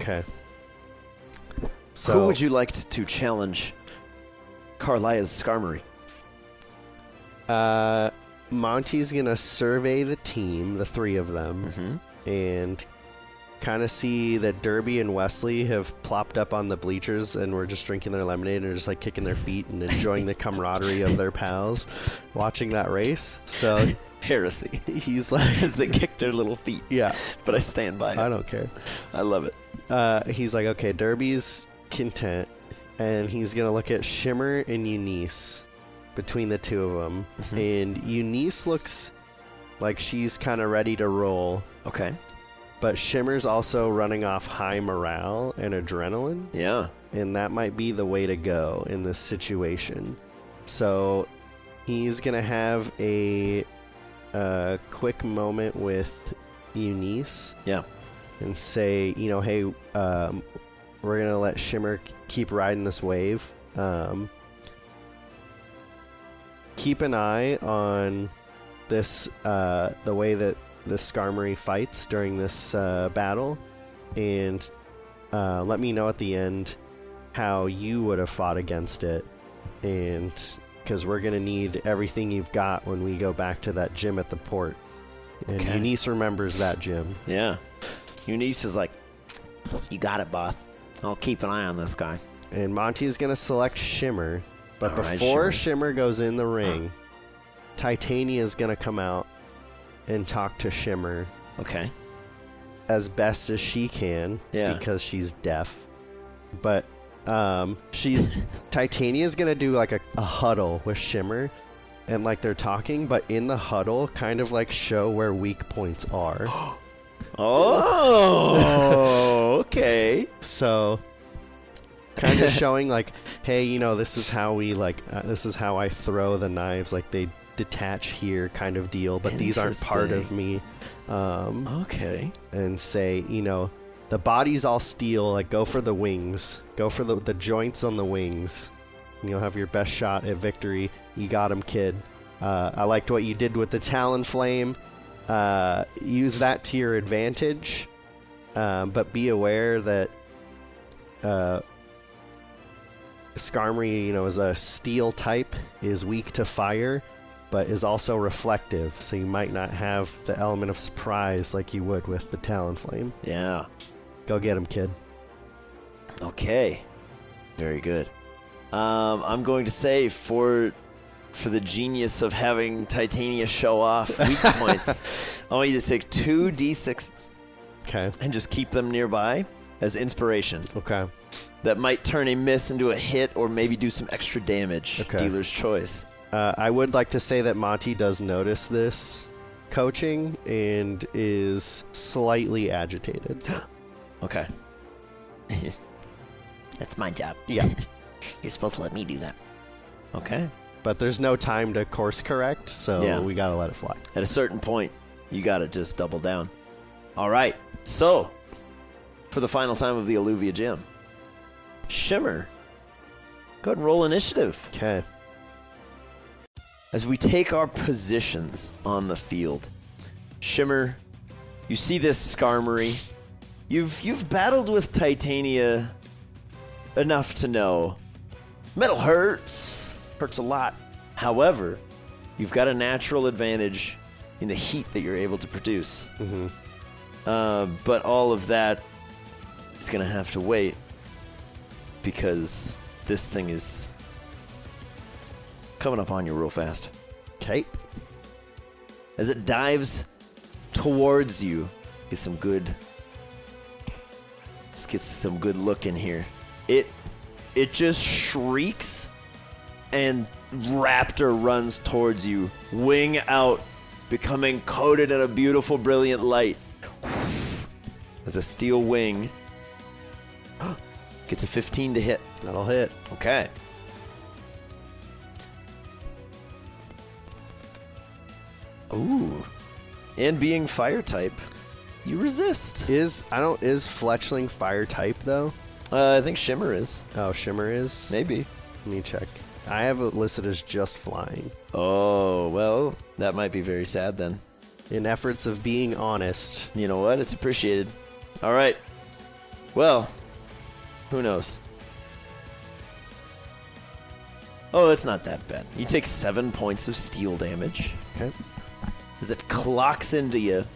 Okay. So Who would you like to challenge Carlia's Skarmory? Uh, Monty's gonna survey the team, the three of them, Mm-hmm. and kind of see that Derby and Wesley have plopped up on the bleachers and were just drinking their lemonade and just like kicking their feet and enjoying the camaraderie of their pals, watching that race. So Heresy. he's like, As they kick their little feet. yeah, But I stand by it. I don't care. I love it. Uh, he's like, okay, Derby's content, and he's gonna look at Shimmer and Eunice between the two of them, and Eunice looks like she's kind of ready to roll, Okay. But Shimmer's also running off high morale and adrenaline, Yeah. and that might be the way to go in this situation. So he's gonna have a, uh quick moment with Eunice Yeah. and say, you know, hey, um, we're gonna let Shimmer keep riding this wave. Um, keep an eye on this, uh, the way that the Skarmory fights during this uh, battle, and uh, let me know at the end how you would have fought against it, and because we're gonna need everything you've got when we go back to that gym at the port. And Okay. Eunice remembers that gym. Yeah. Eunice is like, You got it, boss. I'll keep an eye on this guy. And Monty is going to select Shimmer. But All right, before Shimmer. Shimmer. goes in the ring, Titania is going to come out and talk to Shimmer Okay. as best as she can Yeah. because she's deaf. But um, she's Titania is going to do like a, a huddle with Shimmer. And like they're talking, but in the huddle, kind of like show where weak points are. Oh, okay. So, kind of showing like, hey, you know, this is how we like, uh, this is how I throw the knives. Like they detach here kind of deal, but these aren't part of me. Um, Okay. and say, you know, the body's all steel, like go for the wings. Go for the, the joints on the wings. And you'll have your best shot at victory. You got him, kid. Uh, I liked what you did with the Talonflame. Uh, use that to your advantage, um, but be aware that uh, Skarmory, you know, is a steel type, is weak to fire, but is also reflective, so you might not have the element of surprise like you would with the Talonflame. Yeah. Go get him, kid. Okay. Very good. Um, I'm going to say for for the genius of having Titania show off weak points, I want you to take two d6s Okay. and just keep them nearby as inspiration. Okay. That might turn a miss into a hit or maybe do some extra damage. Okay. Dealer's choice. Uh, I would like to say that Monty does notice this coaching and is slightly agitated. Okay. That's my job. Yeah. You're supposed to let me do that. Okay. but there's no time to course correct, so Yeah. we gotta let it fly. At a certain point, you got to just double down. All right. So, for the final time of the Alluvia Gym, Shimmer, go ahead and roll initiative Okay. As we take our positions on the field. Shimmer, you see this Skarmory. You've you've battled with Titania enough to know metal hurts, hurts a lot. However, you've got a natural advantage in the heat that you're able to produce. hmm Uh, but all of that is going to have to wait because this thing is coming up on you real fast. Okay. As it dives towards you, get some good. Let's get some good look in here. It it just shrieks and Raptor runs towards you, wing out, becoming coated in a beautiful, brilliant light. As a steel wing gets a 15 to hit. That'll hit. Okay. Ooh. And being fire type, you resist. Is I don't is Fletchling fire type though? Uh, I think Shimmer is. Oh, Shimmer is. Maybe. Let me check. I have it listed as just flying. Oh, well, that might be very sad then. In efforts of being honest, You know what? It's appreciated. All right. Well, who knows? Oh, it's not that bad. You take seven points of steel damage. okay. As it clocks into you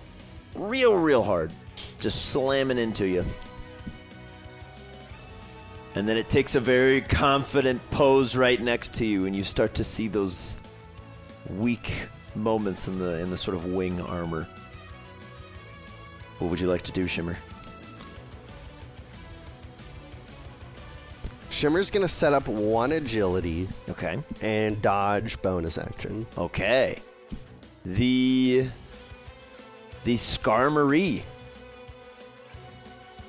real, real hard, just slamming into you. And then it takes a very confident pose right next to you, and you start to see those weak moments in the in the sort of wing armor. What would you like to do, Shimmer? Shimmer's gonna set up one agility Okay. and dodge bonus action. Okay. The the Skarmory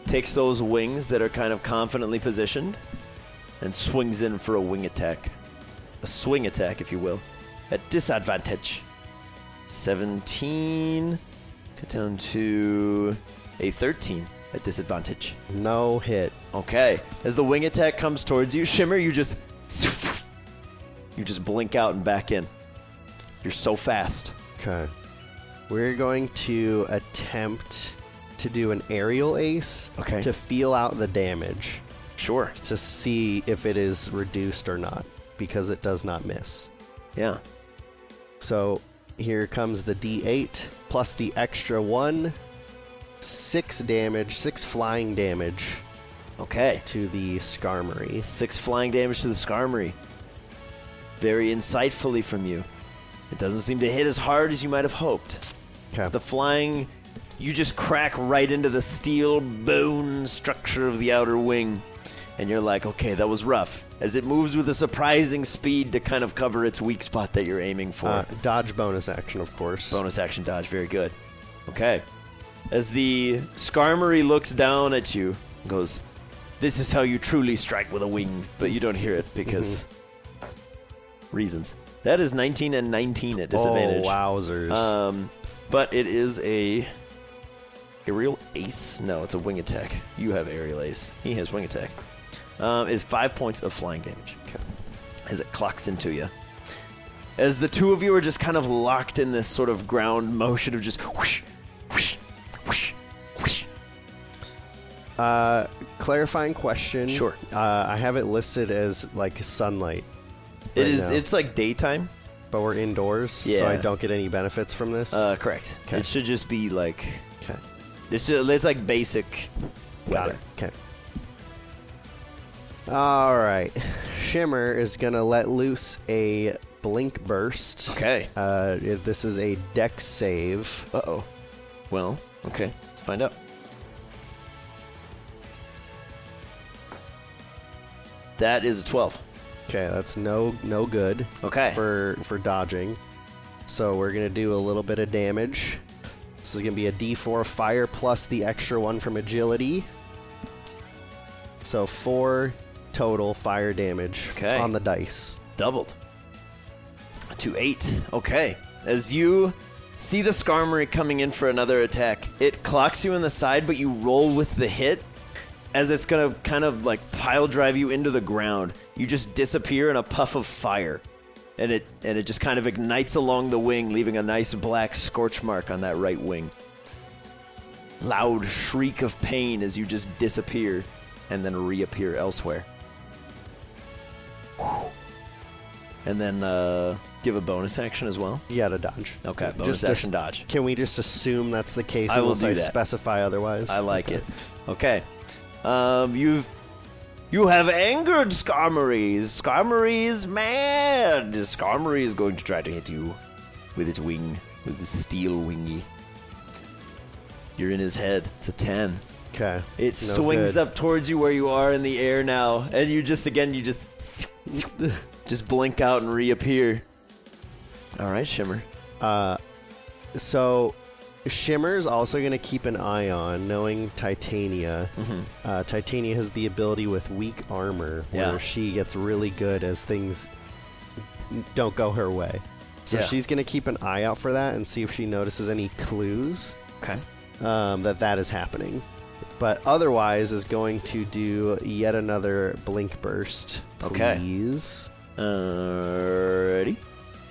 takes those wings that are kind of confidently positioned and swings in for a wing attack. A swing attack, if you will. At disadvantage. 17. Cut down to a 13 at disadvantage. No hit. Okay. As the wing attack comes towards you, Shimmer, you just you just blink out and back in. You're so fast. Okay. We're going to attempt to do an aerial ace Okay. to feel out the damage Sure. to see if it is reduced or not because it does not miss. Yeah. So here comes the d8 plus the extra one. Six damage, six flying damage Okay. to the Skarmory. Six flying damage to the Skarmory. Very insightfully from you. It doesn't seem to hit as hard as you might have hoped. Okay. It's the flying, you just crack right into the steel bone structure of the outer wing. And you're like, okay, that was rough. As it moves with a surprising speed to kind of cover its weak spot that you're aiming for. Uh, dodge bonus action, of course. Bonus action dodge, very good. Okay. As the Skarmory looks down at you and goes, This is how you truly strike with a wing, but you don't hear it because reasons. That is 19 and 19 at disadvantage. Oh, wowzers. Um, but it is a aerial ace. No, it's a wing attack. You have aerial ace. He has wing attack. Um, is five points of flying damage as it clocks into you. As the two of you are just kind of locked in this sort of ground motion of just whoosh, whoosh, whoosh, whoosh. Uh, clarifying question. Sure. Uh, I have it listed as like sunlight. It right is. now, It's like daytime. but we're indoors, so Yeah. I don't get any benefits from this. Uh, correct. Okay. It should just be like okay. it's. It's like basic Got weather. it. Okay. All right. Shimmer is gonna let loose a blink burst. Okay. Uh, this is a dex save. Uh oh. Well, okay. Let's find out. That is a 12. Okay, that's no no good Okay. for for dodging. So we're gonna do a little bit of damage. This is gonna be a D4 fire plus the extra one from agility. So four total fire damage Okay. on the dice. Doubled. To 8. Okay. As you see the Skarmory coming in for another attack, it clocks you in the side, but you roll with the hit. As it's going to kind of like pile drive you into the ground, you just disappear in a puff of fire. And it and it just kind of ignites along the wing, leaving a nice black scorch mark on that right wing. Loud shriek of pain as you just disappear and then reappear elsewhere. And then uh, give a bonus action as well. You gotta dodge. Okay, bonus Just action dodge. Can we just assume that's the case I will unless I that. specify otherwise? I like it. Okay. Um, you've you have angered Skarmories. Skarmory is mad. Skarmory is going to try to hit you with its wing, with its steel wingy. You're in his head. It's a ten. Okay. It No swings good. up towards you where you are in the air now, and you just again you just just blink out and reappear. All right, Shimmer. Uh, so Shimmer's also going to keep an eye on, knowing Titania. Mm-hmm. Uh, Titania has the ability with weak armor, where Yeah. she gets really good as things don't go her way. So Yeah. she's going to keep an eye out for that and see if she notices any clues Okay. um, that that is happening. But otherwise, is going to do yet another blink burst. Okay. Please. Alrighty.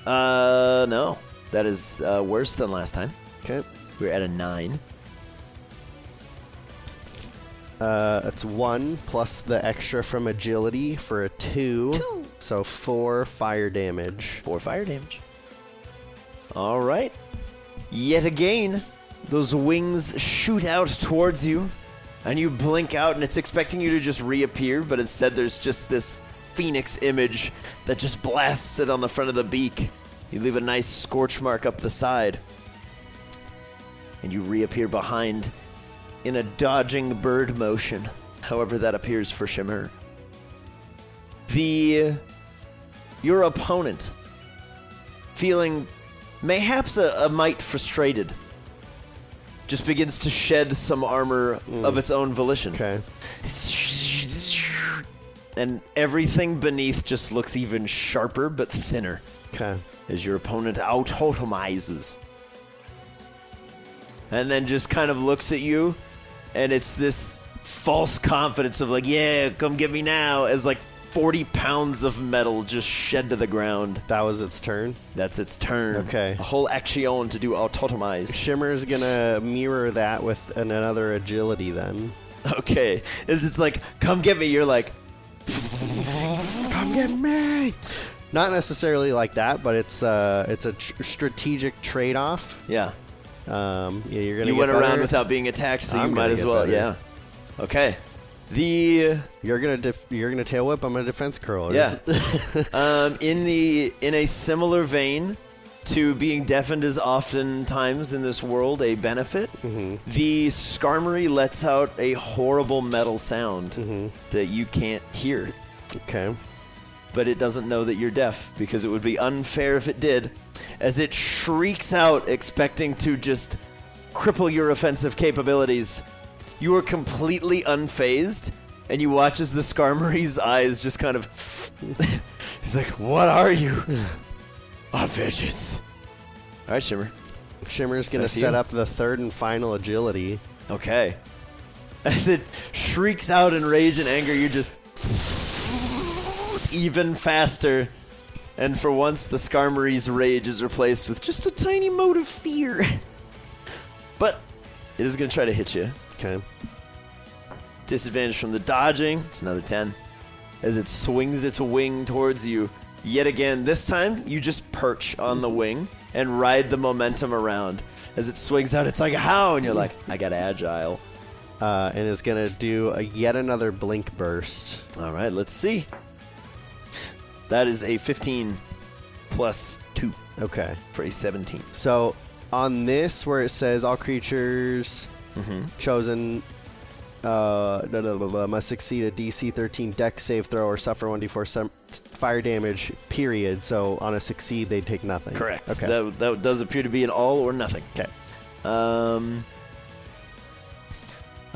Uh, no, that is uh, worse than last time. Okay. We're at a nine. Uh, it's one plus the extra from agility for a two. So four fire damage. Four fire damage. All right. Yet again, those wings shoot out towards you, and you blink out, and it's expecting you to just reappear, but instead there's just this phoenix image that just blasts it on the front of the beak. You leave a nice scorch mark up the side, and you reappear behind in a dodging bird motion, however that appears for Shimmer. The your opponent, feeling mayhaps a, a mite frustrated, just begins to shed some armor of mm. its own volition. Okay. And everything beneath just looks even sharper but thinner Okay. as your opponent autotomizes. And then just kind of looks at you, and it's this false confidence of, like, yeah, come get me now, as like 40 pounds of metal just shed to the ground. That was its turn. That's its turn. Okay. A whole action to do autotomize. Shimmer's gonna mirror that with an, another agility then. Okay. As it's like, come get me, you're like, Come get me! Not necessarily like that, but it's uh, it's a tr- strategic trade-off. yeah. Um, yeah, you're gonna. You went around without being attacked, so I'm you might as well. better. Yeah. Okay. The You're gonna. Def- you're gonna tail whip. I'm gonna defense curl. Yeah. um, in the in a similar vein to being deafened is oftentimes in this world a benefit. The Skarmory lets out a horrible metal sound that you can't hear, okay. But it doesn't know that you're deaf because it would be unfair if it did, as it shrieks out, expecting to just cripple your offensive capabilities. You are completely unfazed, and you watch as the Skarmory's eyes just kind of. He's like, "What are you?" of vengeance. All right, Shimmer. Shimmer's gonna to set you. up the third and final agility. Okay. As it shrieks out in rage and anger, you just even faster. And for once, the Skarmory's rage is replaced with just a tiny mote of fear. but it is going to try to hit you. Okay. Disadvantage from the dodging. It's another 10. As it swings its wing towards you. Yet again, this time you just perch on the wing and ride the momentum around. As it swings out, it's like, a how? And you're like, I got agile. Uh, and is gonna do a yet another blink burst. All right, let's see. That is a 15 plus 2 Okay. for a 17. So on this, where it says all creatures Mm-hmm. chosen uh, must succeed a DC 13 Dex save throw or suffer 1d4 sem- fire damage. Period. So on a succeed, they take nothing. Correct. Okay. That, that does appear to be an all or nothing. okay. Um,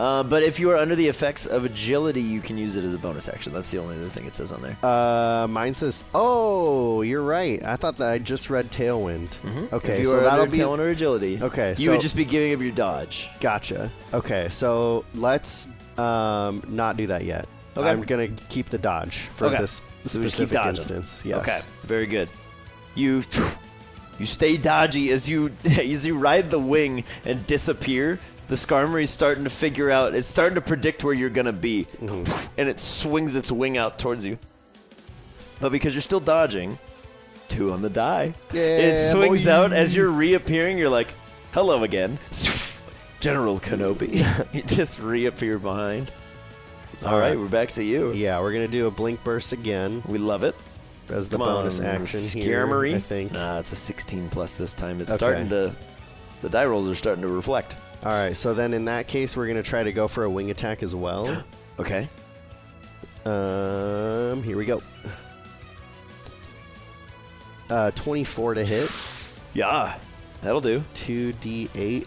uh, but if you are under the effects of agility, you can use it as a bonus action. That's the only other thing it says on there. Uh, mine says. Oh, you're right. I thought that I just read Tailwind. Mhm. Okay, if you so are that'll under be talent or agility, Okay, you so- would just be giving up your dodge. Gotcha. Okay, so let's um, not do that yet. Okay. I'm gonna keep the dodge for Okay. this So we keep specific instance. Yes. Okay, very good. You you stay dodgy as you as you ride the wing and disappear. The Skarmory's starting to figure out. It's starting to predict where you're gonna be, mm-hmm. and it swings its wing out towards you. But because you're still dodging, two on the die. it swings boy. out as you're reappearing. You're like, "Hello again, General Kenobi." you just reappear behind. All All right, right. we're back to you. Yeah, we're gonna do a blink burst again We love it. as the Come bonus on, action here. I think. Nah, it's a 16 plus this time. It's Okay. starting to. The die rolls are starting to reflect. All right, so then in that case, we're gonna try to go for a wing attack as well. Okay. um, here we go. Uh, 24 to hit, Yeah, that'll do. 2d8,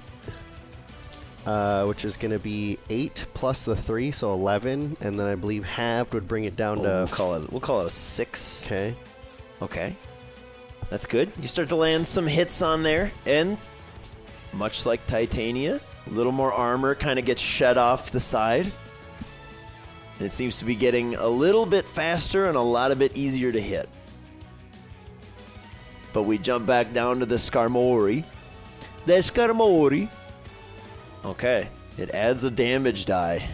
uh, which is gonna be eight plus the three, so 11, and then I believe halved would bring it down we'll to. call it. We'll call it a six. Okay. Okay. That's good. You start to land some hits on there, and much like Titania, a little more armor kind of gets shed off the side. And it seems to be getting a little bit faster and a lot of bit easier to hit. But we jump back down to the Skarmory. The Skarmory. Okay. It adds a damage die.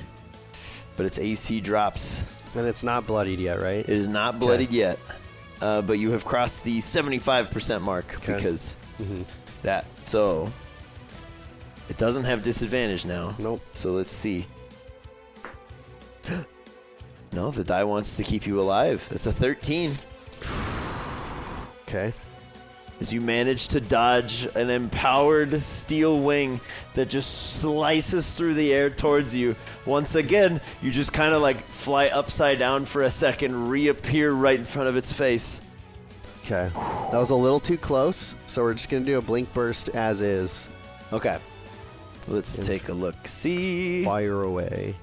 But its AC drops. And it's not bloodied yet, right? It is not bloodied yet, uh, but you have crossed the 75% mark Okay. because Mhm. that. So it doesn't have disadvantage now. Nope. So let's see. no, the die wants to keep you alive. It's a 13. Okay. As you manage to dodge an empowered steel wing that just slices through the air towards you. Once again, you just kind of like fly upside down for a second, reappear right in front of its face. Okay. That was a little too close, so we're just gonna do a blink burst as is. Okay. Let's take a look. See. Fire away.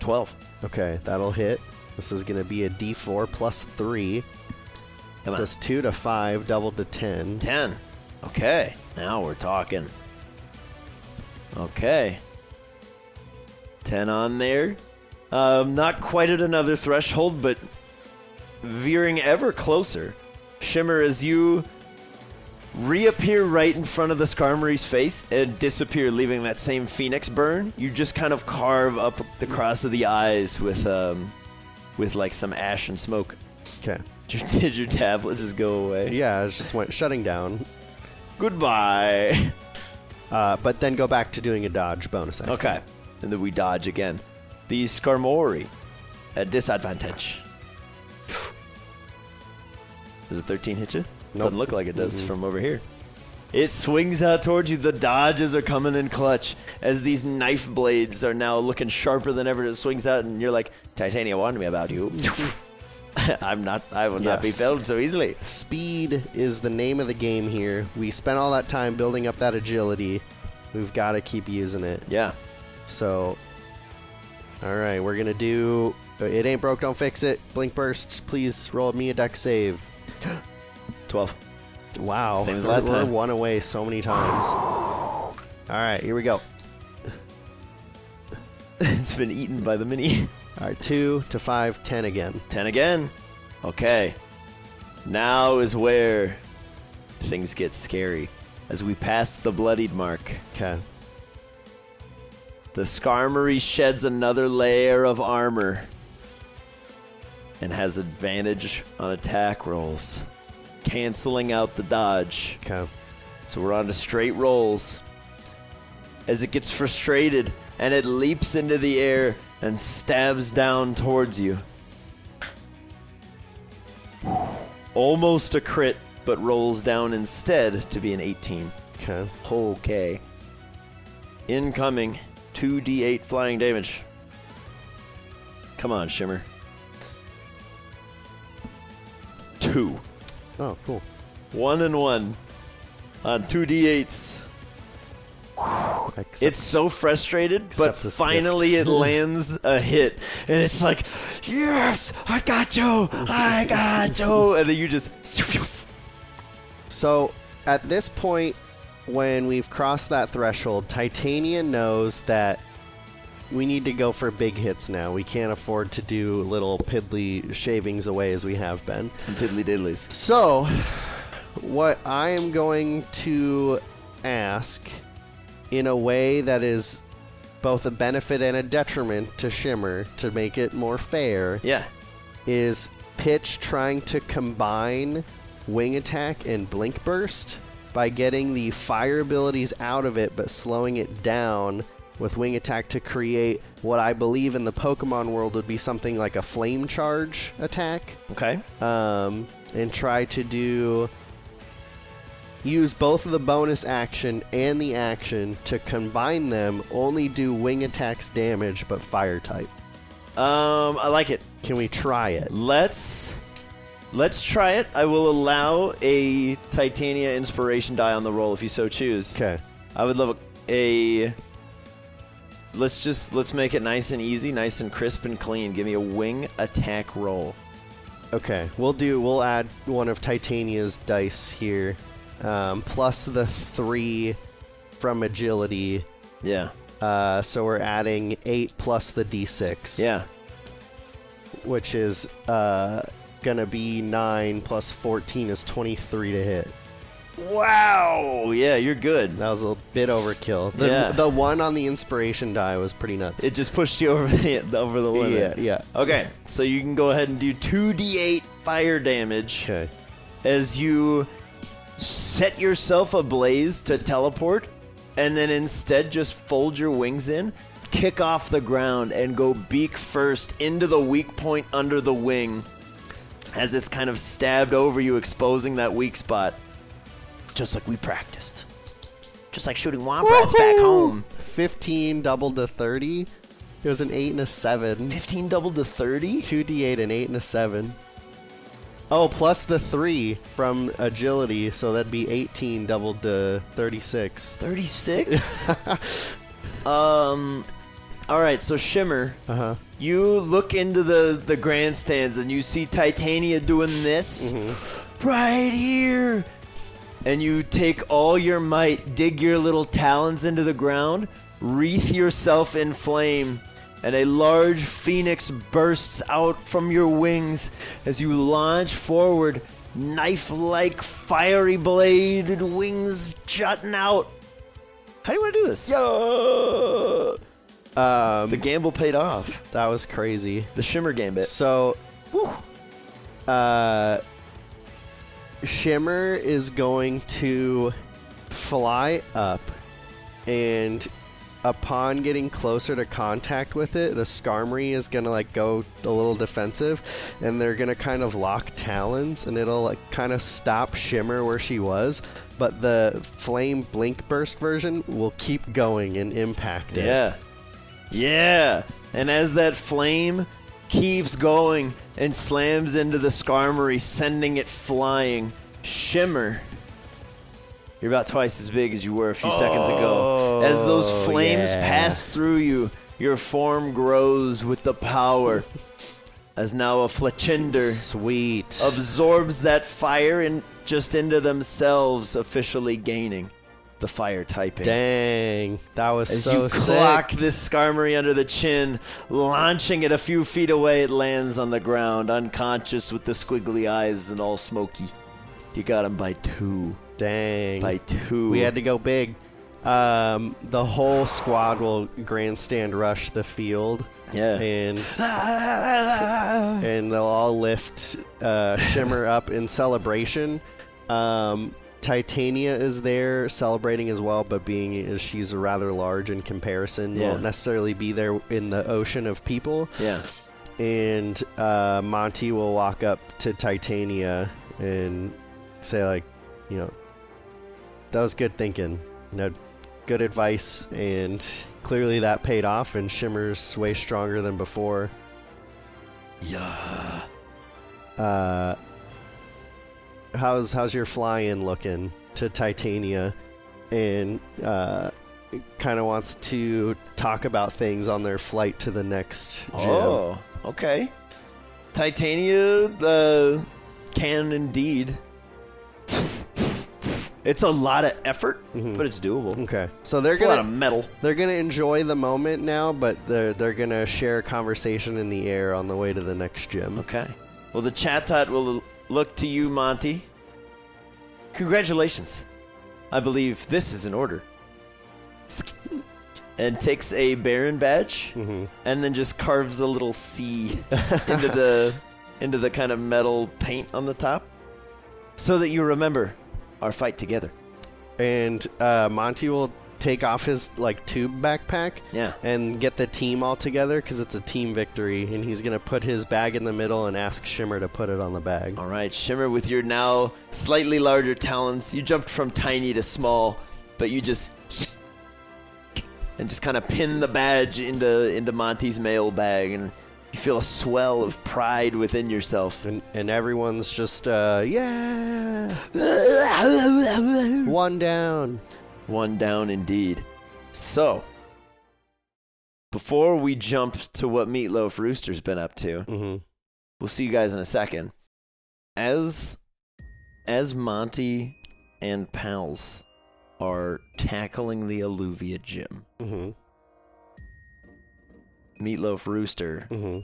12. Okay, that'll hit. This is gonna be a D4 plus three. Come on. Plus two to five, doubled to ten. 10. Okay. Now we're talking. Okay. 10 on there. Um, not quite at another threshold, but veering ever closer. Shimmer, as you reappear right in front of the Skarmory's face and disappear, leaving that same phoenix burn, you just kind of carve up the cross of the eyes with, um, with like some ash and smoke. Okay. Did your, did your tablet just go away? Yeah, it just went shutting down. Goodbye. Uh, but then go back to doing a dodge bonus action. Okay. And then we dodge again. The Skarmory at disadvantage. Does a 13 hit you? Nope. Doesn't look like it does mm-hmm. from over here. It swings out towards you. The dodges are coming in clutch as these knife blades are now looking sharper than ever. It swings out, and you're like, Titania warned me about you. I'm not. I will not be Yes. felled so easily. Speed is the name of the game here. We spent all that time building up that agility. We've got to keep using it. Yeah. So, all right, we're gonna do. It ain't broke, don't fix it. Blink burst. Please roll me a dex save. 12. Wow. Same as We're- last we're one away so many times. All right, here we go. it's been eaten by the mini. All right, two to five, ten again. 10 again. Okay. Now is where things get scary. As we pass the bloodied mark, Okay. the Skarmory sheds another layer of armor and has advantage on attack rolls, canceling out the dodge. Okay. So we're on to straight rolls. As it gets frustrated and it leaps into the air and stabs down towards you. Almost a crit, but rolls down instead to be an 18. Okay. Okay. Incoming 2d8 flying damage. Come on, Shimmer. Two. Oh, cool. One and one on 2d8s. Except- It's so frustrated, but finally it lands a hit, and it's like, yes, I got you, I got you, and then you just, So at this point, when we've crossed that threshold, Titania knows that we need to go for big hits now. We can't afford to do little piddly shavings away as we have been. some piddly diddlies. So, what I am going to ask in a way that is both a benefit and a detriment to Shimmer to make it more fair Yeah, is Pitch trying to combine Wing Attack and Blink Burst by getting the fire abilities out of it but slowing it down with Wing Attack to create what I believe in the Pokemon world would be something like a Flame Charge attack. okay. Um, and try to do. Use both of the bonus action and the action to combine them, only do wing attacks damage but fire type. Um, I like it. Can we try it? Let's let's try it. I will allow a Titania inspiration die on the roll if you so choose. Okay. I would love a, a. Let's just let's make it nice and easy, nice and crisp and clean. Give me a wing attack roll. Okay, we'll do. We'll add one of Titania's dice here, um, plus the three from agility. Yeah, Uh, so we're adding eight plus the d6. yeah. which is uh, gonna be nine plus fourteen is twenty-three to hit. Wow. Yeah, you're good. That was a bit overkill. The, Yeah. the one on the inspiration die was pretty nuts. It just pushed you over the over the limit. yeah, yeah. Okay, so you can go ahead and do two d8 fire damage. Okay. as you set yourself ablaze to teleport and then instead just fold your wings in, kick off the ground, and go beak first into the weak point under the wing as it's kind of stabbed over you, exposing that weak spot. Just like we practiced. Just like shooting womp rats back home. Fifteen doubled to thirty. It was an eight and a seven. 15 doubled to 30? Two d eight and eight and a seven. Oh, plus the three from agility, so that'd be eighteen doubled to thirty-six. 36? um, all right, so Shimmer. Uh huh. You look into the, the grandstands and you see Titania doing this right here. And you take all your might, dig your little talons into the ground, wreath yourself in flame, and a large phoenix bursts out from your wings as you launch forward, knife like fiery bladed wings jutting out. How do you want to do this? Yo. Um, The gamble paid off. that was crazy. The shimmer gambit. So, Woo. uh, Shimmer is going to fly up, and upon getting closer to contact with it, the Skarmory is gonna like go a little defensive, and they're gonna kind of lock talons, and it'll like kind of stop Shimmer where she was. But the flame blink burst version will keep going and impact it. Yeah. Yeah. And as that flame keeps going and slams into the Skarmory, sending it flying, Shimmer. You're about twice as big as you were a few seconds ago. As those Oh, flames yeah. pass through you, your form grows with the power. as now a Fletchinder Sweet. absorbs that fire and just into themselves, officially gaining the fire typing. Dang, that was As so you sick. clock this Skarmory under the chin, launching it a few feet away, it lands on the ground, unconscious with the squiggly eyes and all smoky. You got him by two. Dang. By two. We had to go big. Um, the whole squad will grandstand rush the field, Yeah. and and they'll all lift uh, Shimmer up in celebration. Um, Titania is there celebrating as well, but being as she's rather large in comparison, Yeah. won't necessarily be there in the ocean of people. yeah. And uh, Monty will walk up to Titania and say, like, you know, that was good thinking. You know, good advice, and clearly that paid off. And Shimmer's way stronger than before. Yeah. Uh, how's how's your fly-in looking to Titania? And uh, kind of wants to talk about things on their flight to the next gym. Oh, okay. Titania uh, can indeed. it's a lot of effort, but it's doable. Okay, so they're It's a gonna lot of metal. They're gonna enjoy the moment now, but they're they're gonna share a conversation in the air on the way to the next gym. Okay. Well, the Chatot will look to you, Monty. Congratulations. I believe this is in order. And takes a Baron badge Mm-hmm. and then just carves a little C into the into the kind of metal paint on the top, so that you remember our fight together. And uh, Monty will take off his like tube backpack Yeah. and get the team all together because it's a team victory. And he's gonna put his bag in the middle and ask Shimmer to put it on the bag. All right, Shimmer, with your now slightly larger talons, you jumped from tiny to small, but you just and just kind of pin the badge into into Monty's mail bag, and you feel a swell of pride within yourself. And, and everyone's just uh, yeah, one down. One down indeed. So, before we jump to what Meatloaf Rooster's been up to, hmm we'll see you guys in a second. As as Monty and pals are tackling the Alluvia gym, hmm Meatloaf Rooster, hmm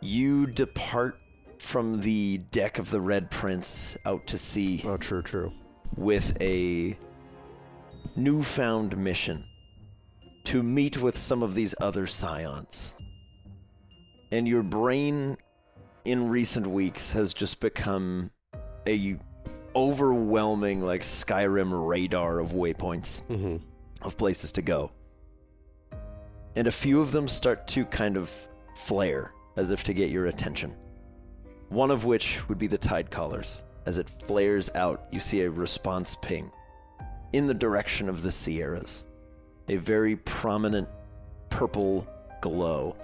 you depart from the deck of the Red Prince out to sea Oh, true, true. with a newfound mission to meet with some of these other scions. And your brain in recent weeks has just become a overwhelming like Skyrim radar of waypoints hmm of places to go. And a few of them start to kind of flare as if to get your attention. One of which would be the tide callers. As it flares out, you see a response ping in the direction of the Sierras. A very prominent purple glow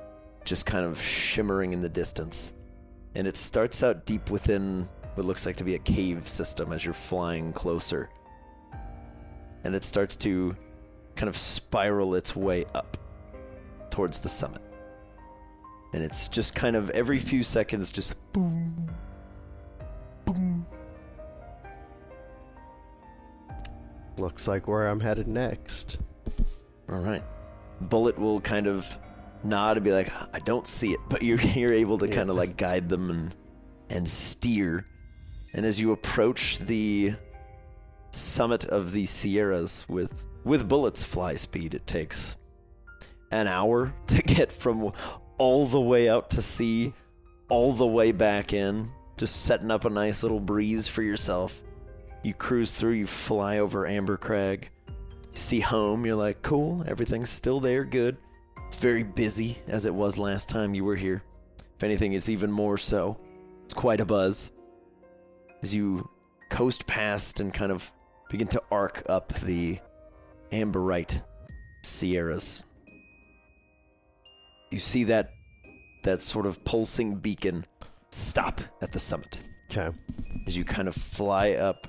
just kind of shimmering in the distance. And it starts out deep within what looks like to be a cave system as you're flying closer. And it starts to kind of spiral its way up towards the summit. And it's just kind of every few seconds, just boom. Looks like where I'm headed next. All right. Bullet will kind of nod and be like, "I don't see it," but you're you're able to Yeah. kind of like guide them and and steer. And as you approach the summit of the Sierras with with Bullet's fly speed, it takes an hour to get from all the way out to sea, all the way back in, just setting up a nice little breeze for yourself. You cruise through, you fly over Amber Crag. You see home, you're like, cool, everything's still there, good. It's very busy as it was last time you were here. If anything, it's even more so. It's quite a buzz. As you coast past and kind of begin to arc up the amberite Sierras. You see that that sort of pulsing beacon stop at the summit Okay. as you kind of fly up,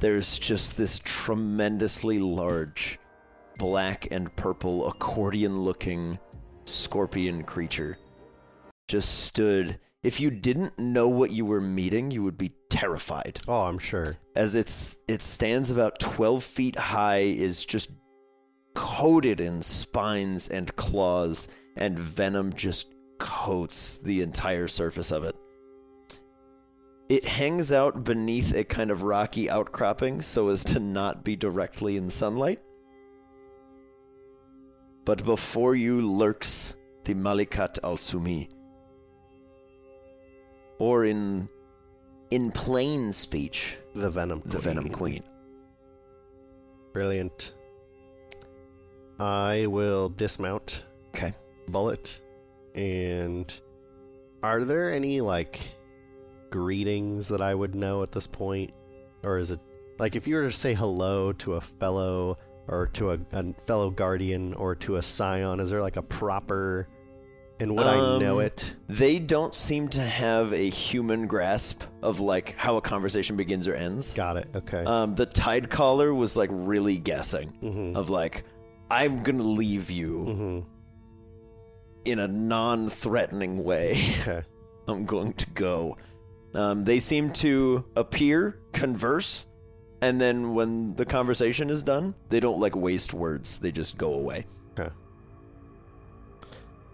there's just this tremendously large black and purple accordion looking scorpion creature just stood. If you didn't know what you were meeting, you would be terrified. Oh, I'm sure. As it's it stands about twelve feet high, is just coated in spines and claws, and venom just coats the entire surface of it. It hangs out beneath a kind of rocky outcropping so as to not be directly in sunlight. But before you lurks the Malikat al Sumi. Or in in plain speech, The Venom Queen. the Venom Queen. Brilliant. I will dismount Okay. Bullet. And are there any like greetings that I would know at this point? Or is it like if you were to say hello to a fellow or to a, a fellow guardian or to a scion, is there like a proper and would I know Um, it? They don't seem to have a human grasp of like how a conversation begins or ends. Got it. Okay. Um, the tide caller was like really guessing mm-hmm. of like, I'm gonna leave you mm-hmm. in a non-threatening way. Okay. I'm going to go. Um, they seem to appear, converse, and then when the conversation is done, they don't like waste words. They just go away. Okay.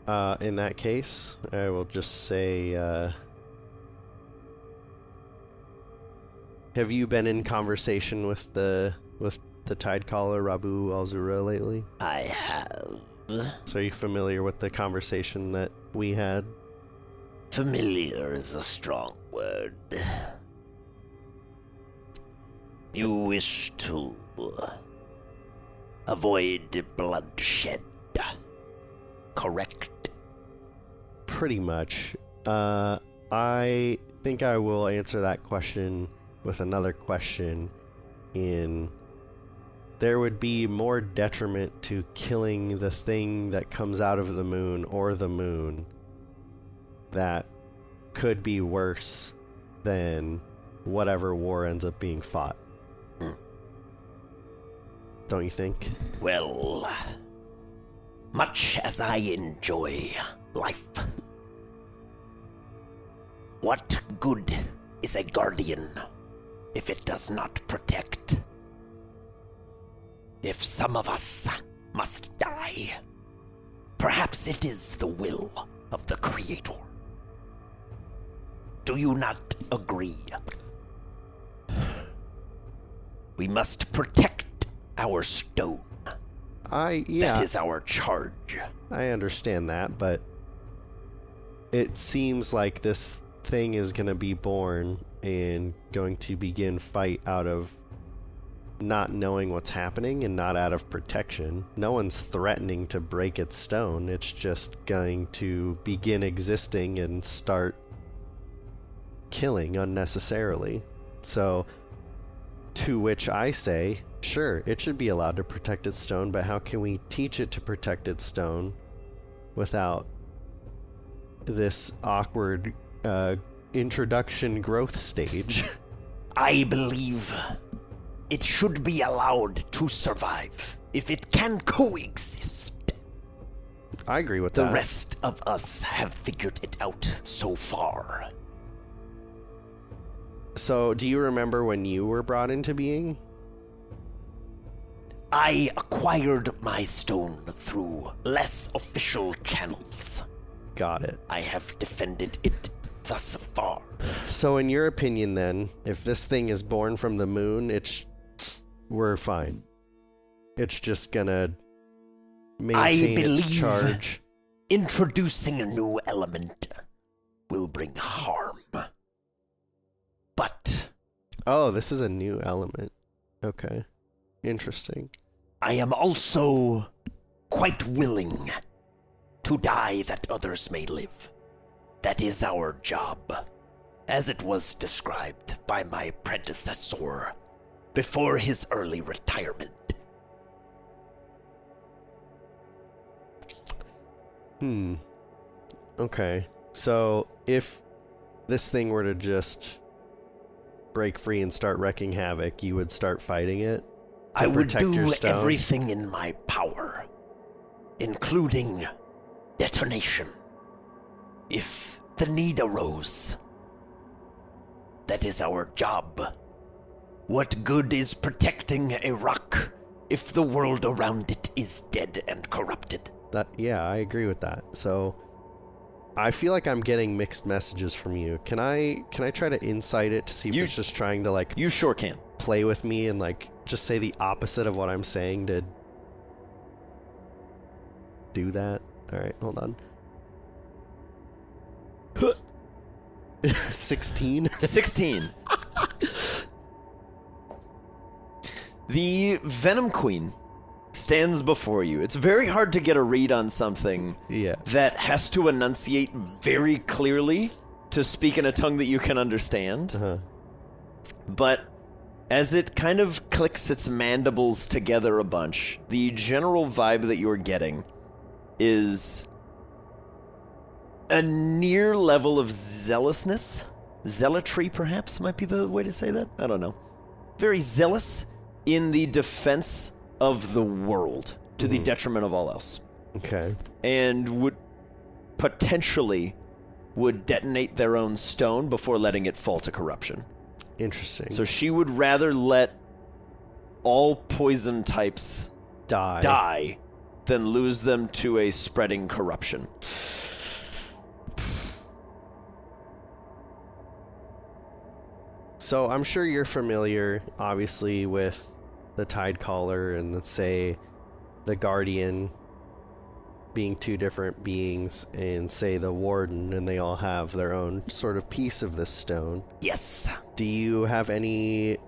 Uh, in that case, I will just say, uh, have you been in conversation with the with the tide caller Rabu Alzura lately? I have. So are you familiar with the conversation that we had? Familiar is a strong word. You wish to avoid bloodshed, correct? Pretty much. Uh, I think I will answer that question with another question. In there would be more detriment to killing the thing that comes out of the moon or the moon that could be worse than whatever war ends up being fought. Hmm. Don't you think? Well, much as I enjoy life, what good is a guardian if it does not protect? If some of us must die, perhaps it is the will of the Creator. Do you not agree? We must protect our stone. I yeah. That is our charge. I understand that, but it seems like this thing is going to be born and going to begin fight out of not knowing what's happening and not out of protection. No one's threatening to break its stone. It's just going to begin existing and start killing unnecessarily. So to which I say, sure, it should be allowed to protect its stone, but how can we teach it to protect its stone without this awkward uh, introduction growth stage? I believe it should be allowed to survive if it can coexist. I agree with The that. The rest of us have figured it out so far. So, do you remember when you were brought into being? I acquired my stone through less official channels. Got it. I have defended it thus far. So, in your opinion, then, if this thing is born from the moon, it's we're fine. It's just gonna maintain its believe- charge. Introducing a new element will bring harm. But Oh, this is a new element. Okay, interesting. I am also quite willing to die that others may live. That is our job, as it was described by my predecessor before his early retirement. Hmm. Okay. So if this thing were to just break free and start wrecking havoc, you would start fighting it? I would do everything in my power, including detonation. if the need arose. That is our job. What good is protecting a rock if the world around it is dead and corrupted? That yeah, I agree with that. So I feel like I'm getting mixed messages from you. Can I can I try to insight it to see if You- it's just trying to like You sure can. play with me and like just say the opposite of what I'm saying to do that? All right, hold on. 16 16. the Venom Queen stands before you. It's very hard to get a read on something yeah that has to enunciate very clearly to speak in a tongue that you can understand. uh-huh. But as it kind of clicks its mandibles together a bunch, the general vibe that you're getting is a near level of zealousness. Zealotry, perhaps, might be the way to say that. I don't know. Very zealous in the defense of the world to the hmm. detriment of all else. Okay. And would potentially would detonate their own stone before letting it fall to corruption. interesting. So she would rather let all poison types die. die than lose them to a spreading corruption. So I'm sure you're familiar, obviously, with the Tide Caller and let's say the Guardian being two different beings, and say the Warden, and they all have their own sort of piece of this stone. Yes. Do you have any?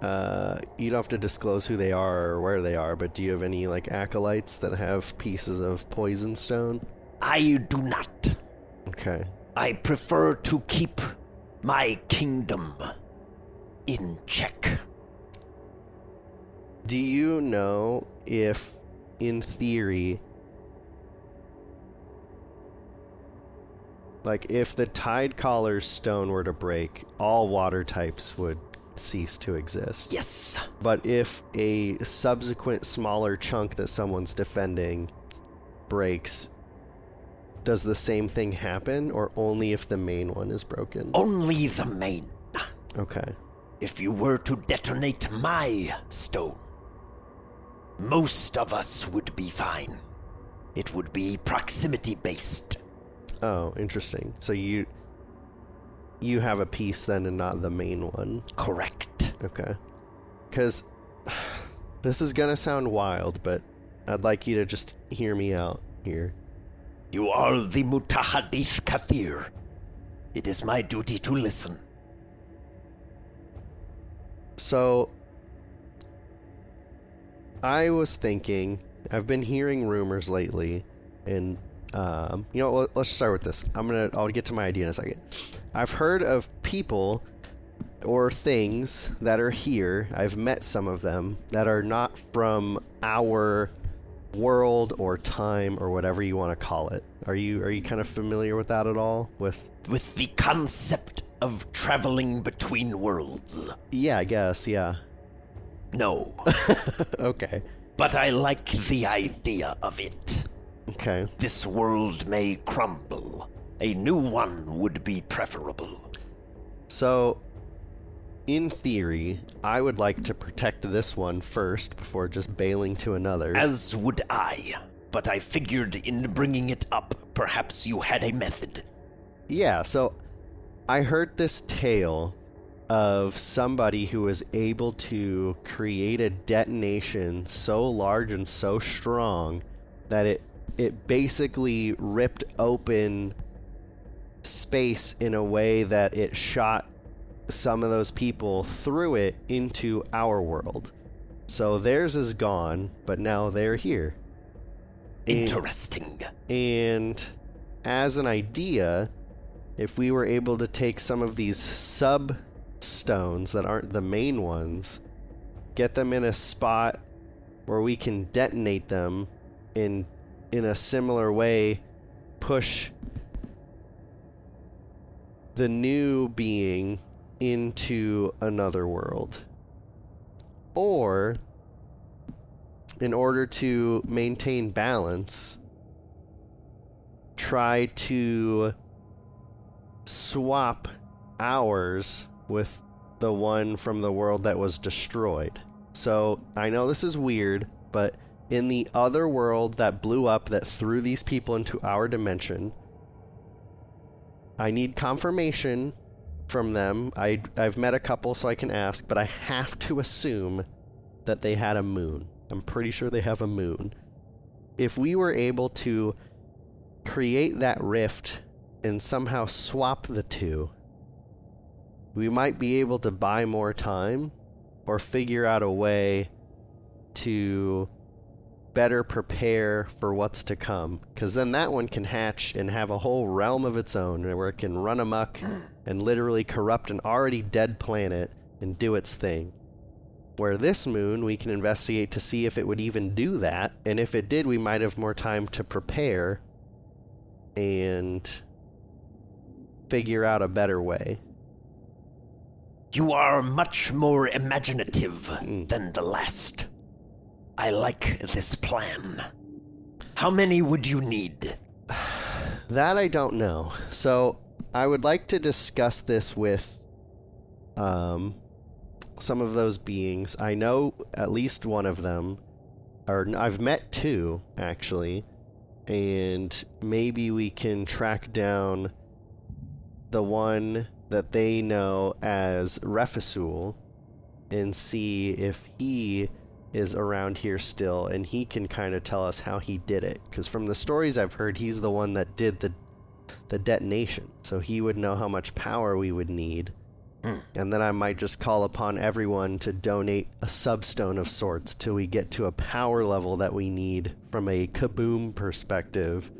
Uh, you don't have to disclose who they are or where they are, but do you have any like acolytes that have pieces of poison stone? I do not. Okay. I prefer to keep my kingdom in check. Do you know if, in theory, like if the tide caller's stone were to break, all water types would cease to exist? Yes. But if a subsequent smaller chunk that someone's defending breaks, does the same thing happen, or only if the main one is broken? Only the main. Okay. If you were to detonate my stone, most of us would be fine. It would be proximity based. Oh, interesting. So you you have a piece then, and not the main one. Correct. Okay. Because this is gonna sound wild, but I'd like you to just hear me out here. You are the Mutahadith Kathir. It is my duty to listen. So, I was thinking, I've been hearing rumors lately, and um, you know, let- let's start with this. I'm gonna, I'll get to my idea in a second. I've heard of people or things that are here. I've met some of them that are not from our world or time or whatever you want to call it. Are you are you kind of familiar with that at all? With With the concept of traveling between worlds. yeah, I guess yeah. No. okay, but I like the idea of it. okay. This world may crumble. A new one would be preferable. So, in theory, I would like to protect this one first before just bailing to another. As would I. But I figured in bringing it up, perhaps you had a method. yeah, so I heard this tale of somebody who was able to create a detonation so large and so strong that it it basically ripped open space in a way that it shot some of those people through it into our world. So theirs is gone, but now they're here. And- Interesting. and as an idea, if we were able to take some of these sub stones that aren't the main ones, get them in a spot where we can detonate them in in a similar way, push the new being into another world. Or in order to maintain balance, try to swap ours with the one from the world that was destroyed. So I know this is weird, but in the other world that blew up that threw these people into our dimension, I need confirmation from them. I I've met a couple so I can ask, but I have to assume that they had a moon. I'm pretty sure they have a moon. If we were able to create that rift and somehow swap the two, we might be able to buy more time or figure out a way to better prepare for what's to come. Because then that one can hatch and have a whole realm of its own where it can run amok and literally corrupt an already dead planet and do its thing. Where this moon, we can investigate to see if it would even do that. And if it did, we might have more time to prepare and figure out a better way. You are much more imaginative Mm. than the last. I like this plan. How many would you need? That I don't know. So I would like to discuss this with um, some of those beings. I know at least one of them, or I've met two actually, and maybe we can track down the one that they know as Refisul and see if he is around here still and he can kind of tell us how he did it. Because from the stories I've heard he's the one that did the the detonation. So he would know how much power we would need. Hmm. And then I might just call upon everyone to donate a substone of sorts till we get to a power level that we need from a kaboom perspective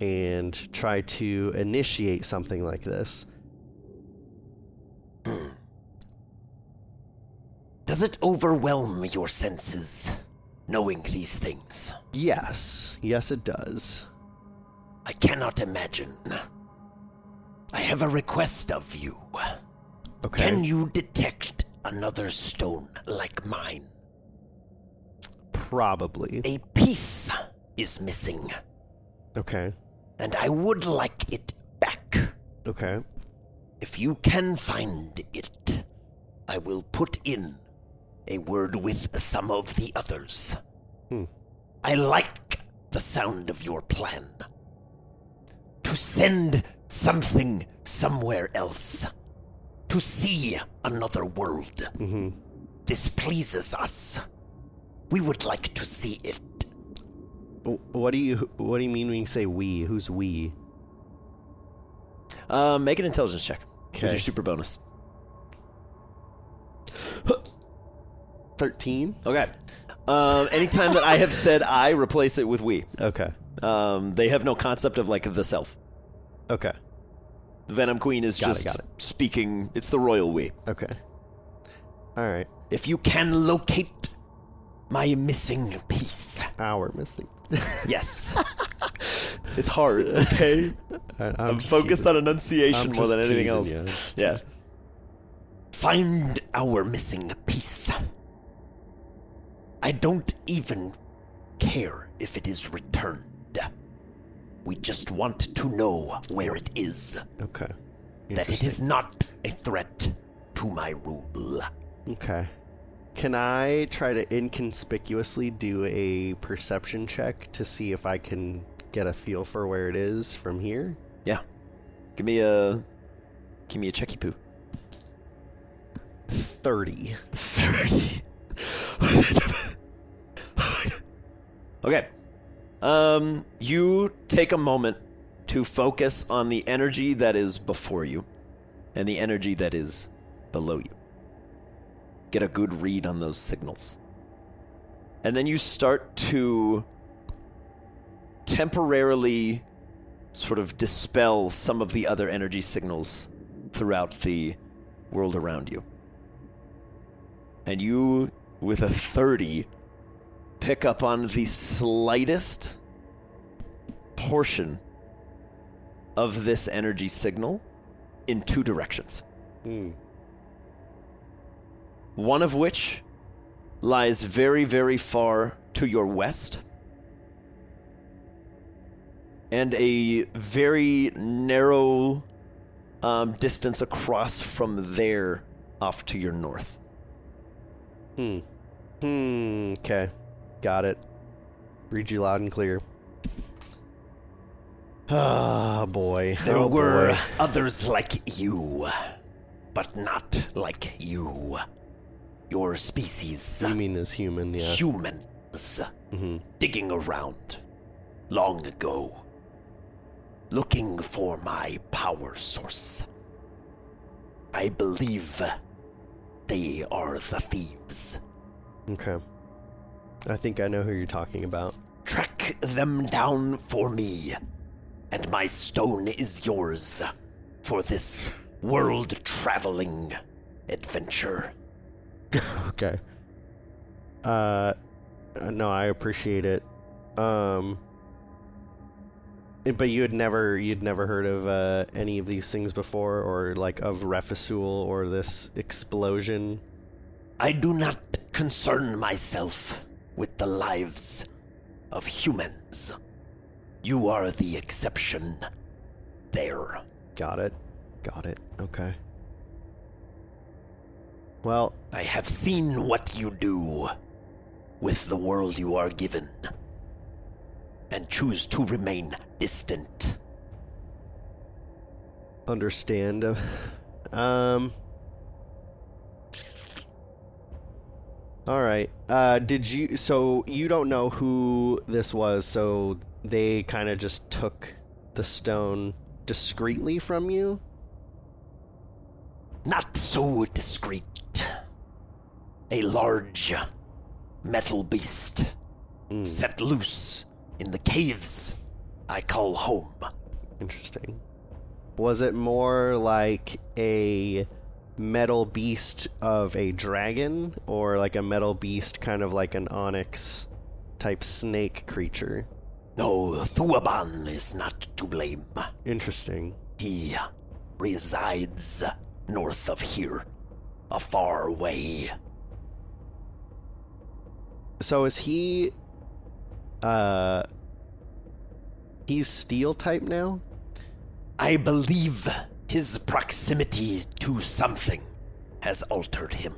and try to initiate something like this. Does it overwhelm your senses, knowing these things? Yes, yes, it does. I cannot imagine. I have a request of you. Okay. Can you detect another stone like mine? Probably. A piece is missing, Okay. and I would like it back. Okay. If you can find it, I will put in a word with some of the others. Hmm. I like the sound of your plan. To send something somewhere else. To see another world. hmm This pleases us. We would like to see it. What do you What do you mean when you say we? Who's we? Uh, make an intelligence check with Okay. your super bonus. Thirteen. Okay. Um, anytime that I have said I, replace it with we. Okay. Um, they have no concept of like the self. Okay. The Venom Queen is Got it, just got it. speaking. It's the royal we. Okay. All right. If you can locate my missing piece. Hour missing. Yes. it's hard. Okay. I, I'm, I'm just focused teasing. on enunciation I'm more just than anything teasing else. you. I'm just Yeah. teasing. Find our missing piece. I don't even care if it is returned. We just want to know where it is. Okay. That it is not a threat to my rule. Okay. Can I try to inconspicuously do a perception check to see if I can get a feel for where it is from here? Yeah. Give me a. Give me a checky poo. 30. 30. okay. Um, you take a moment to focus on the energy that is before you and the energy that is below you. Get a good read on those signals. And then you start to temporarily sort of dispel some of the other energy signals throughout the world around you and you, with a 30, pick up on the slightest portion of this energy signal in two directions. Hmm. One of which lies very, very far to your west, and a very narrow um, distance across from there off to your north. Hmm. Hmm. Okay. Got it. Read you loud and clear. Ah, boy. There oh, were boy. others like you, but not like you. Your species, You mean as human, yeah. humans, hmm digging around long ago, looking for my power source. I believe they are the thieves. Okay. I think I know who you're talking about. Track them down for me, and my stone is yours for this world traveling adventure. okay. Uh, uh, no, I appreciate it. Um, but you had never, you'd never heard of uh, any of these things before, or like of Refisul or this explosion. I do not concern myself with the lives of humans. You are the exception there. Got it. Got it. Okay. Well, I have seen what you do with the world you are given, and choose to remain distant. understand. Um. All right. Uh, did you? So you don't know who this was. So they kind of just took the stone discreetly from you. Not so discreet. A large metal beast Hmm. set loose in the caves I call home. Interesting. Was it more like a metal beast of a dragon, or like a metal beast, kind of like an onyx type snake creature? No, Thuaban is not to blame. Interesting. He resides north of here, a far way. So is he uh he's steel type now? I believe his proximity to something has altered him.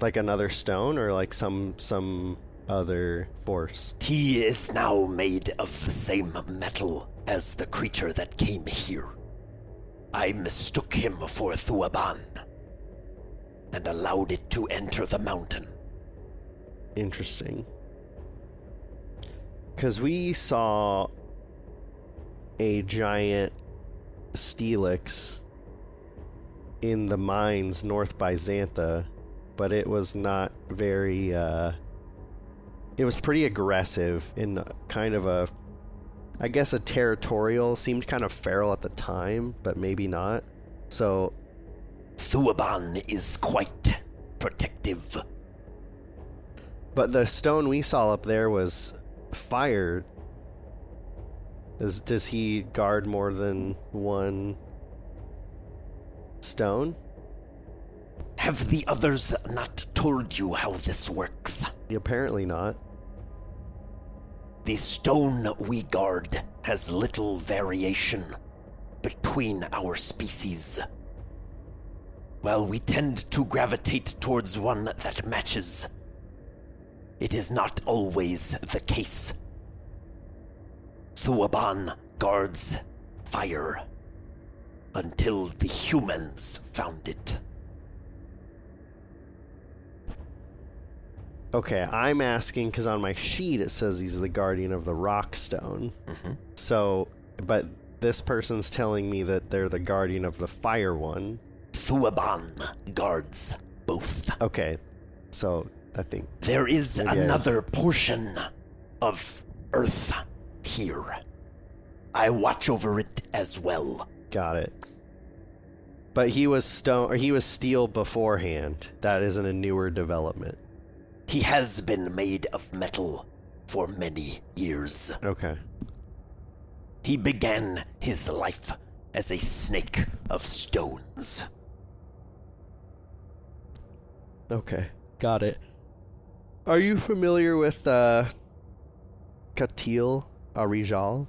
Like another stone or like some some other force? He is now made of the same metal as the creature that came here. I mistook him for Thuaban and allowed it to enter the mountain. Interesting. Cuz we saw a giant steelix in the mines north by Xantha, but it was not very uh it was pretty aggressive in kind of a I guess a territorial seemed kind of feral at the time, but maybe not. So Thuaban is quite protective. But the stone we saw up there was fired. Does does he guard more than one stone? Have the others not told you how this works? Apparently not. The stone we guard has little variation between our species. While we tend to gravitate towards one that matches, it is not always the case. Thuaban guards fire until the humans found it. Okay, I'm asking because on my sheet it says he's the guardian of the rock stone. Mhm. So, but this person's telling me that they're the guardian of the fire one. Thuaban guards both. Okay, so I think There is another portion of Earth here. I watch over it as well. got it. But he was stone or he was steel beforehand. That isn't a newer development. He has been made of metal for many years. Okay. He began his life as a snake of stones. Okay. Got it. Are you familiar with uh Katil Arijal?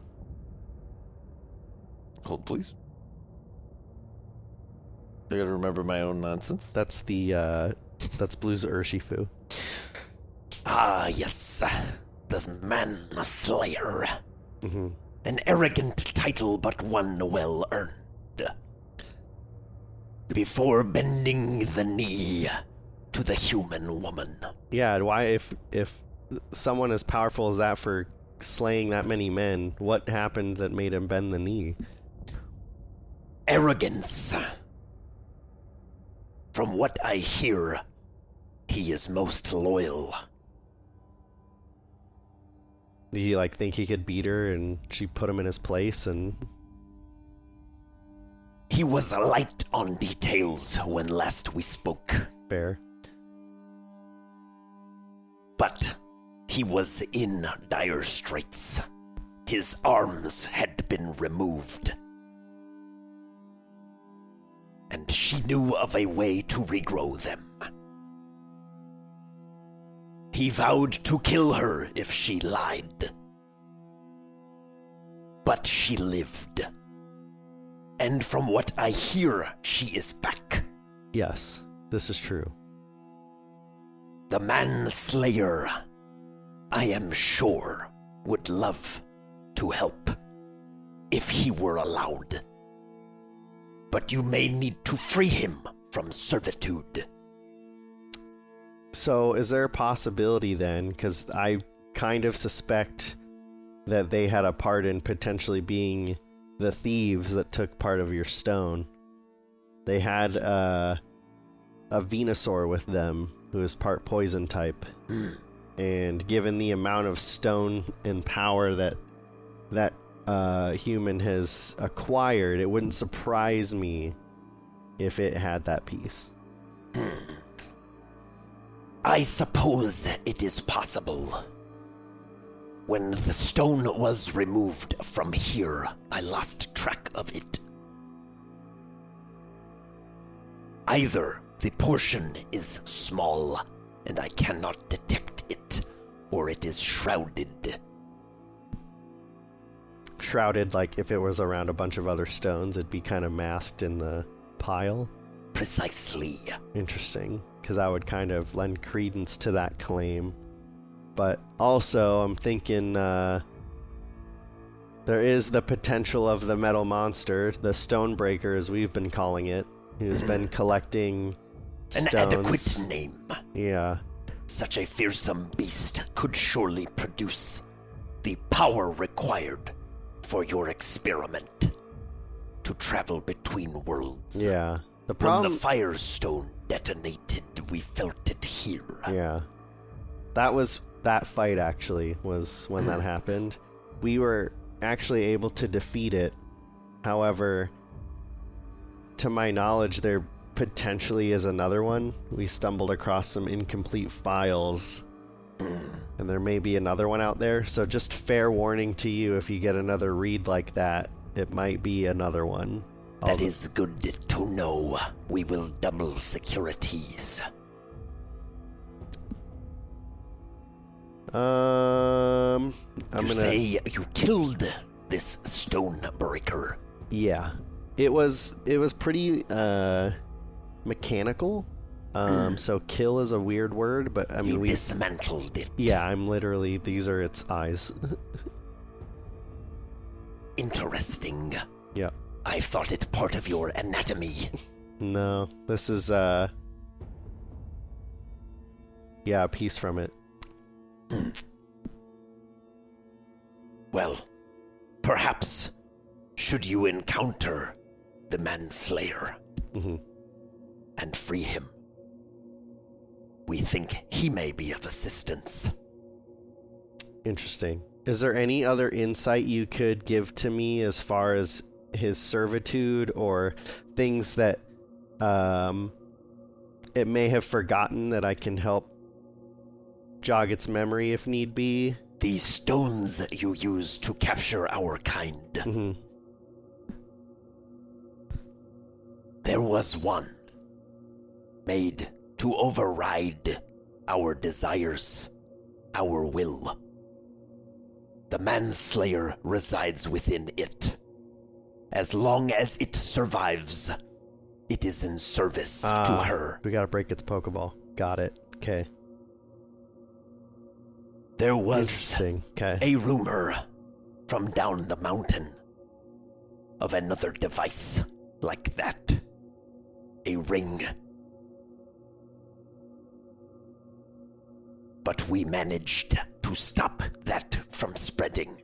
Hold, please. I gotta remember my own nonsense. That's the uh, that's Blue's Urshifu. Ah, yes. This Man Slayer. hmm An arrogant title, but one well earned. Before bending the knee to the human woman. Yeah, why if if someone as powerful as that for slaying that many men, what happened that made him bend the knee? Arrogance. From what I hear, he is most loyal. Did he like think he could beat her and she put him in his place and He was light on details when last we spoke, fair? but he was in dire straits. His arms had been removed. And she knew of a way to regrow them. He vowed to kill her if she lied. But she lived. And from what I hear, she is back. Yes, this is true. The manslayer, I am sure, would love to help if he were allowed. But you may need to free him from servitude. So, is there a possibility then? Because I kind of suspect that they had a part in potentially being the thieves that took part of your stone. They had uh, a Venusaur with them who is part poison type. And given the amount of stone and power that that uh, human has acquired, it wouldn't surprise me if it had that piece. I suppose it is possible. When the stone was removed from here, I lost track of it. Either the portion is small and I cannot detect it, or it is shrouded. shrouded like if it was around a bunch of other stones it'd be kind of masked in the pile Precisely. interesting because that would kind of lend credence to that claim but also i'm thinking uh, there is the potential of the metal monster the stonebreaker as we've been calling it who's been collecting An adequate name. yeah Such a fearsome beast could surely produce the power required for your experiment to travel between worlds. yeah the problem... When the Firestone detonated, we felt it here. Yeah. That was that fight actually was when that happened. We were actually able to defeat it. However, to my knowledge there potentially is another one. We stumbled across some incomplete files. And there may be another one out there. So just fair warning to you if you get another read like that, it might be another one. That is good to know. We will double securities. Um I'm you gonna say you killed this Stonebreaker. Yeah. It was it was pretty uh mechanical. Um so kill is a weird word, but I mean you we dismantled it. Yeah, I'm literally these are its eyes. Interesting. yeah. I thought it part of your anatomy. No, this is uh Yeah, a piece from it. Hmm. Well, perhaps should you encounter the manslayer Mhm. And free him, we think he may be of assistance. Interesting. Is there any other insight you could give to me as far as his servitude or things that um, it may have forgotten that I can help jog its memory if need be? The stones you use to capture our kind. hmm There was one made to override our desires, our will. The manslayer resides within it, As long as it survives, it is in service to Ah, her. We gotta break its Pokeball. Got it. Okay. There was Okay. a rumor from down the mountain of another device like that. A ring. But we managed to stop that from spreading.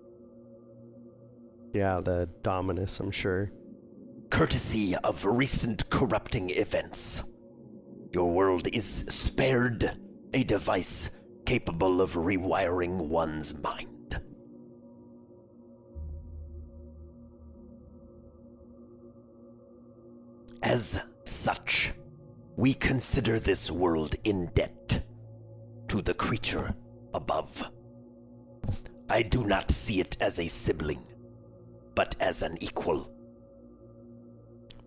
Yeah, the Dominus, I'm sure. Courtesy of recent corrupting events, your world is spared a device capable of rewiring one's mind. As such, we consider this world in debt to the creature above. I do not see it as a sibling, but as an equal.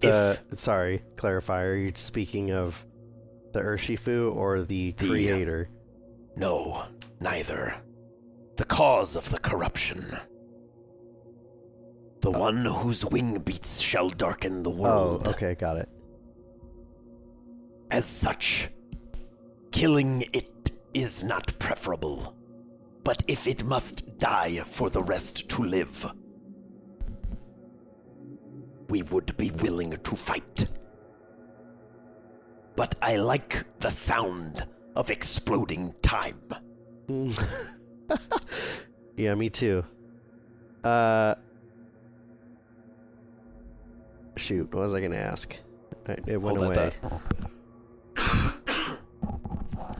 The sorry, clarify. Are you speaking of the Urshifu or the The- creator? No, neither. The cause of the corruption. The oh. one whose wing beats shall darken the world. Oh, okay, got it. As such, killing it is not preferable. But if it must die for the rest to live, we would be willing to fight. But I like the sound of exploding time. Yeah, me too. Uh, shoot, what was I gonna ask? It went Hold away.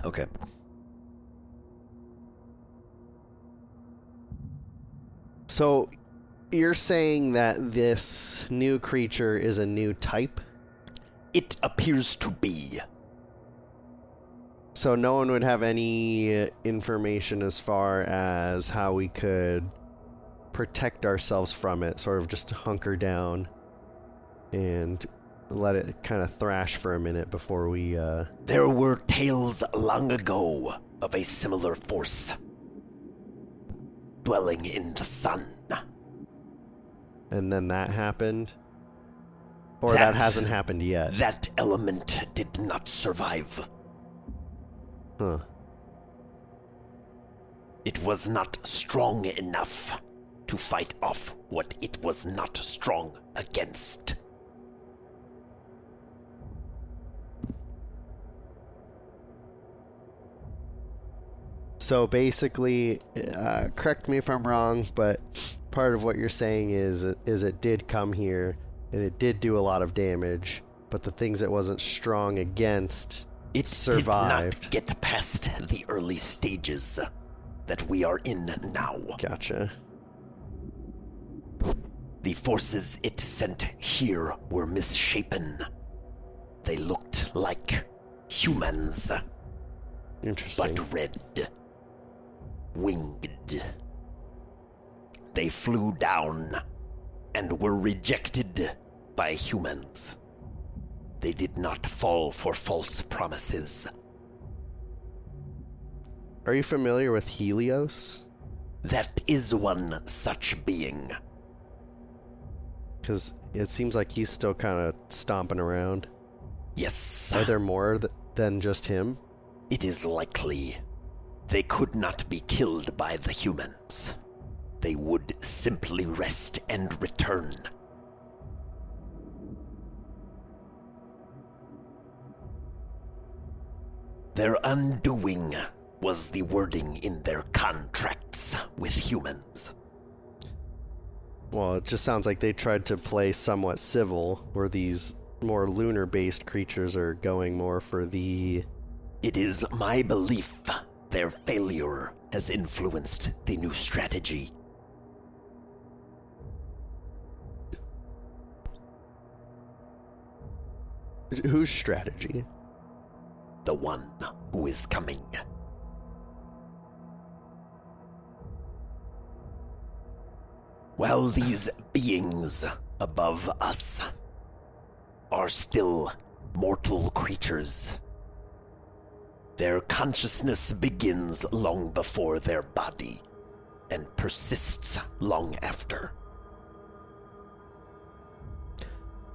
Okay. So, you're saying that this new creature is a new type? It appears to be. So no one would have any information as far as how we could protect ourselves from it, sort of just hunker down and let it kind of thrash for a minute before we uh There were tales long ago of a similar force dwelling in the sun. and then that happened. Or that, That- hasn't happened yet. That element did not survive. Huh. It was not strong enough to fight off what it was not strong against. So basically, uh, correct me if I'm wrong, but part of what you're saying is is it did come here and it did do a lot of damage, but the things it wasn't strong against It survived. did not get past the early stages that we are in now. Gotcha. The forces it sent here were misshapen. They looked like humans, Interesting. but red. Winged. They flew down and were rejected by humans. They did not fall for false promises. Are you familiar with Helios? That is one such being. Because it seems like he's still kind of stomping around. Yes. Are there more th- than just him? It is likely they could not be killed by the humans. They would simply rest and return. Their undoing was the wording in their contracts with humans. Well, it just sounds like they tried to play somewhat civil, where these more lunar based creatures are going more for the. It is my belief their failure has influenced the new strategy. Whose strategy? the one who is coming. While these beings above us are still mortal creatures, their consciousness begins long before their body and persists long after.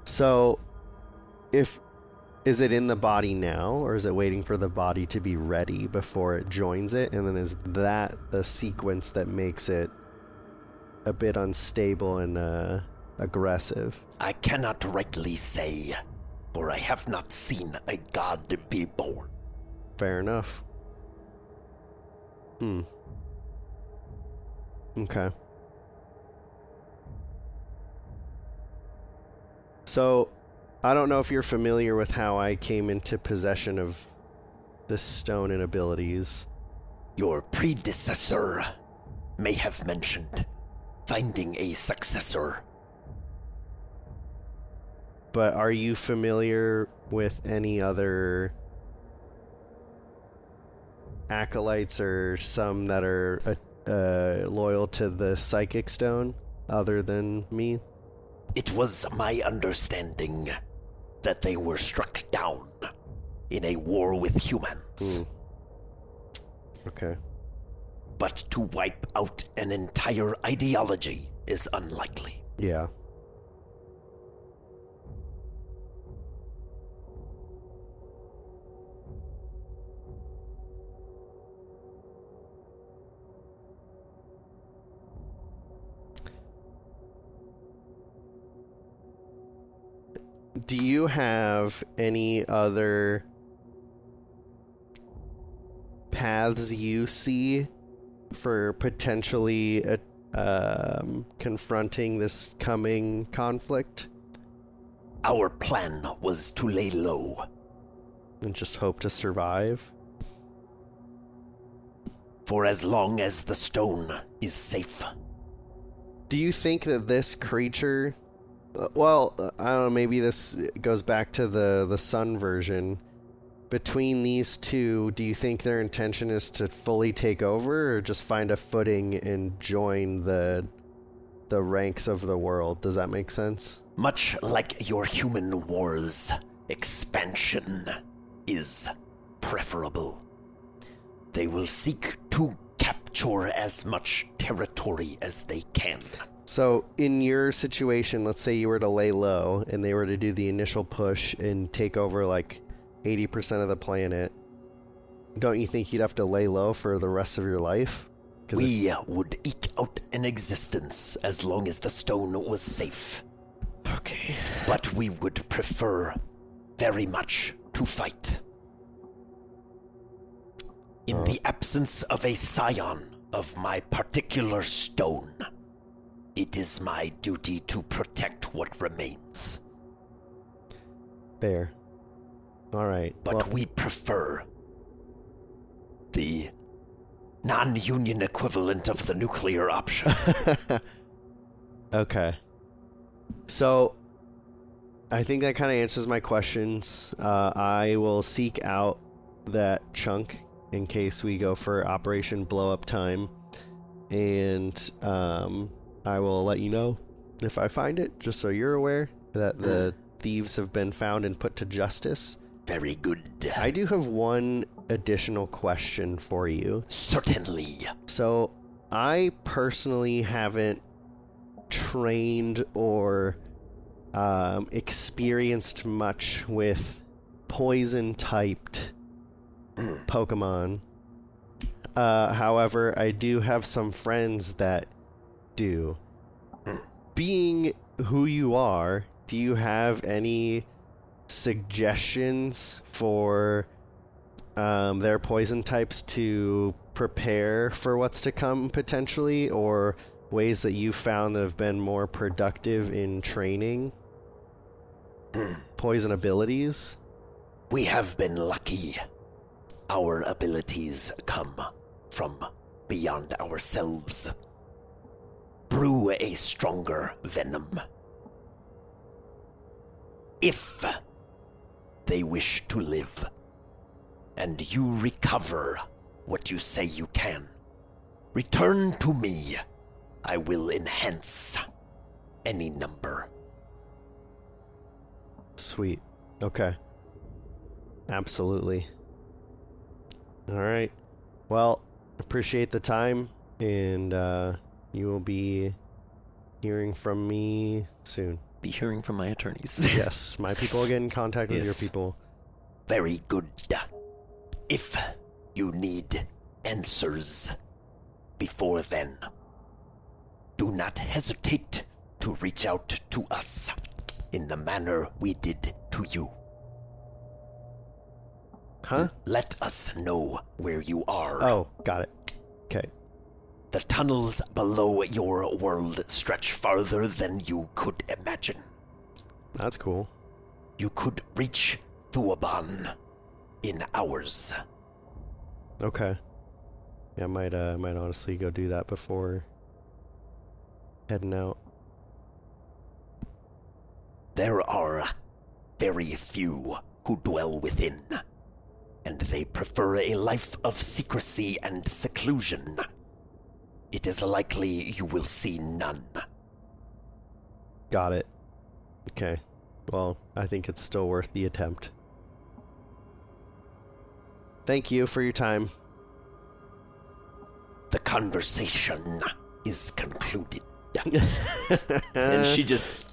So, if is it in the body now, or is it waiting for the body to be ready before it joins it? And then is that the sequence that makes it a bit unstable and uh, aggressive? I cannot rightly say, for I have not seen a god be born. Fair enough. Hmm. Okay. So, I don't know if you're familiar with how I came into possession of this stone and abilities. Your predecessor may have mentioned finding a successor. But are you familiar with any other acolytes or some that are uh, uh, loyal to the psychic stone other than me? It was my understanding that they were struck down in a war with humans. Hmm. Okay. But to wipe out an entire ideology is unlikely. Yeah. Do you have any other paths you see for potentially uh, um, confronting this coming conflict Our plan was to lay low. and just hope to survive? For as long as the stone is safe, Do you think that this creature? Well, uh, I don't know. Maybe this goes back to the the sun version. Between these two, do you think their intention is to fully take over, or just find a footing and join the the ranks of the world? Does that make sense? much like your human wars, expansion is preferable. They will seek to capture as much territory as they can. So, in your situation, let's say you were to lay low and they were to do the initial push and take over like 80% of the planet, don't you think you'd have to lay low for the rest of your life? 'Cause it- We would eke out an existence as long as the stone was safe, okay. but we would prefer very much to fight. In uh. the absence of a scion of my particular stone, it is my duty to protect what remains. Fair. All right. But well, we prefer the non union equivalent of the nuclear option. okay. So, I think that kind of answers my questions. Uh, I will seek out that chunk in case we go for Operation Blow Up Time, and um, I will let you know if I find it, just so you're aware that the thieves have been found and put to justice. Very good. I do have one additional question for you. Certainly. So, I personally haven't trained or um, experienced much with poison typed Pokemon. Uh, however, I do have some friends that do. Being who you are, do you have any suggestions for um, their poison types to prepare for what's to come potentially, or ways that you found that have been more productive in training poison abilities? We have been lucky. Our abilities come from beyond ourselves. Brew a stronger venom. If they wish to live, and you recover what you say you can, return to me. I will enhance any number. Sweet. Okay. Absolutely. All right. Well, appreciate the time, and uh, you will be hearing from me soon. be hearing from my attorneys. yes, my people will get in contact with your people. Very good. If you need answers before then, do not hesitate to reach out to us in the manner we did to you. Huh? Let us know where you are. Oh, got it. Okay. The tunnels below your world stretch farther than you could imagine. That's cool. You could reach Thuaban in hours. Okay. Yeah, I might uh might honestly go do that before heading out. There are very few who dwell within, and they prefer a life of secrecy and seclusion. It is likely you will see none. Got it. Okay. Well, I think it's still worth the attempt. Thank you for your time. The conversation is concluded. and she just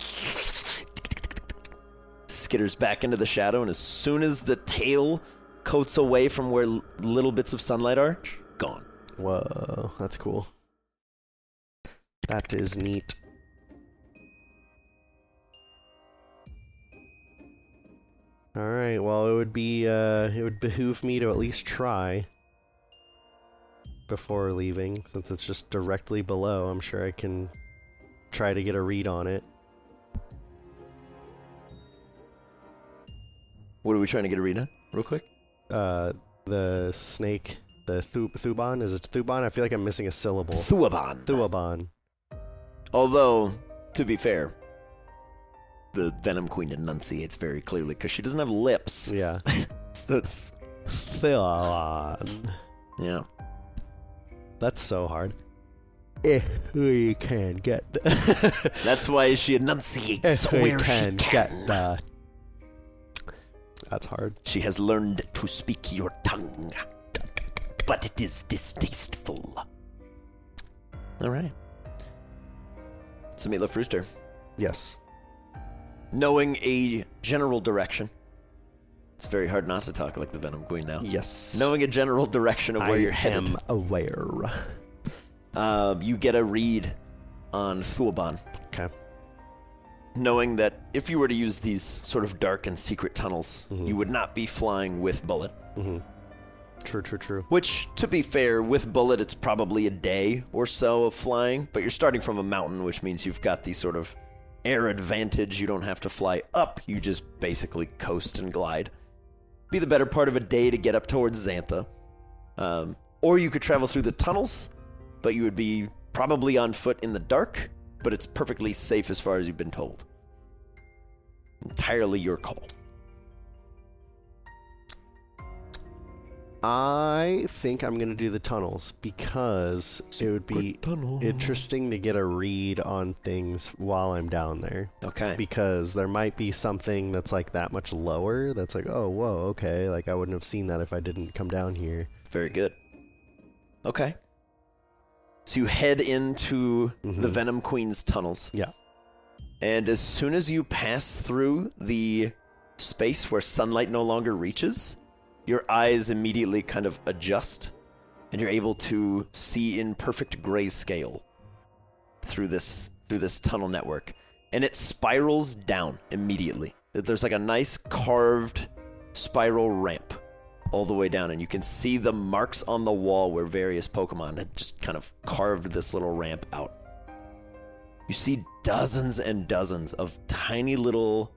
skitters back into the shadow, and as soon as the tail coats away from where little bits of sunlight are, gone. Whoa, that's cool. That is neat. All right. Well, it would be uh, it would behoove me to at least try before leaving, since it's just directly below. I'm sure I can try to get a read on it. What are we trying to get a read on, real quick? Uh, the snake, the Thu- Thuban. Is it Thuban? I feel like I'm missing a syllable. Thuaban. Thuaban. Although, to be fair, the Venom Queen enunciates very clearly because she doesn't have lips. Yeah. So it's Thuban. yeah. That's so hard. If we can get, That's why she enunciates if where she can get can. the. That's hard. She has learned to speak your tongue, but it is distasteful. All right. So Meatloaf Rooster, Yes. knowing a general direction, it's very hard not to talk like the Venom Queen now. Yes. Knowing a general direction of where I you're headed, I am aware. uh, you get a read on Thuaban. Okay. knowing that if you were to use these sort of dark and secret tunnels, Mhm. you would not be flying with Bullet. hmm True. True. True. Which, to be fair, with Bullet, it's probably a day or so of flying, but you're starting from a mountain, which means you've got the sort of air advantage. You don't have to fly up, you just basically coast and glide. Be the better part of a day to get up towards Xantha. Um, or you could travel through the tunnels, but you would be probably on foot in the dark, but it's perfectly safe as far as you've been told. Entirely your call. I think I'm gonna do the tunnels because it would be interesting to get a read on things while I'm down there. Okay. because there might be something that's like that much lower that's like oh whoa okay like i wouldn't have seen that if i didn't come down here Very good. Okay. So you head into the Mhm. Venom Queen's tunnels. Yeah. And as soon as you pass through the space where sunlight no longer reaches, your eyes immediately kind of adjust and you're able to see in perfect grayscale through this through this tunnel network. And it spirals down immediately. There's like a nice carved spiral ramp all the way down, and you can see the marks on the wall where various Pokemon had just kind of carved this little ramp out. You see dozens and dozens of tiny little,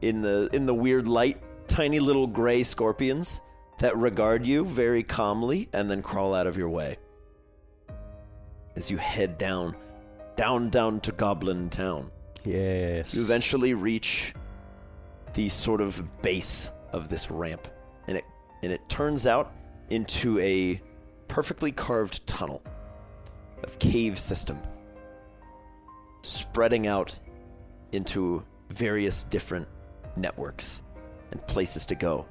in the in the weird light, tiny little gray scorpions that regard you very calmly and then crawl out of your way. As you head down, down, down to Goblin Town. yes You eventually reach the sort of base of this ramp, and it and it turns out into a perfectly carved tunnel of cave system, spreading out into various different networks and places to go.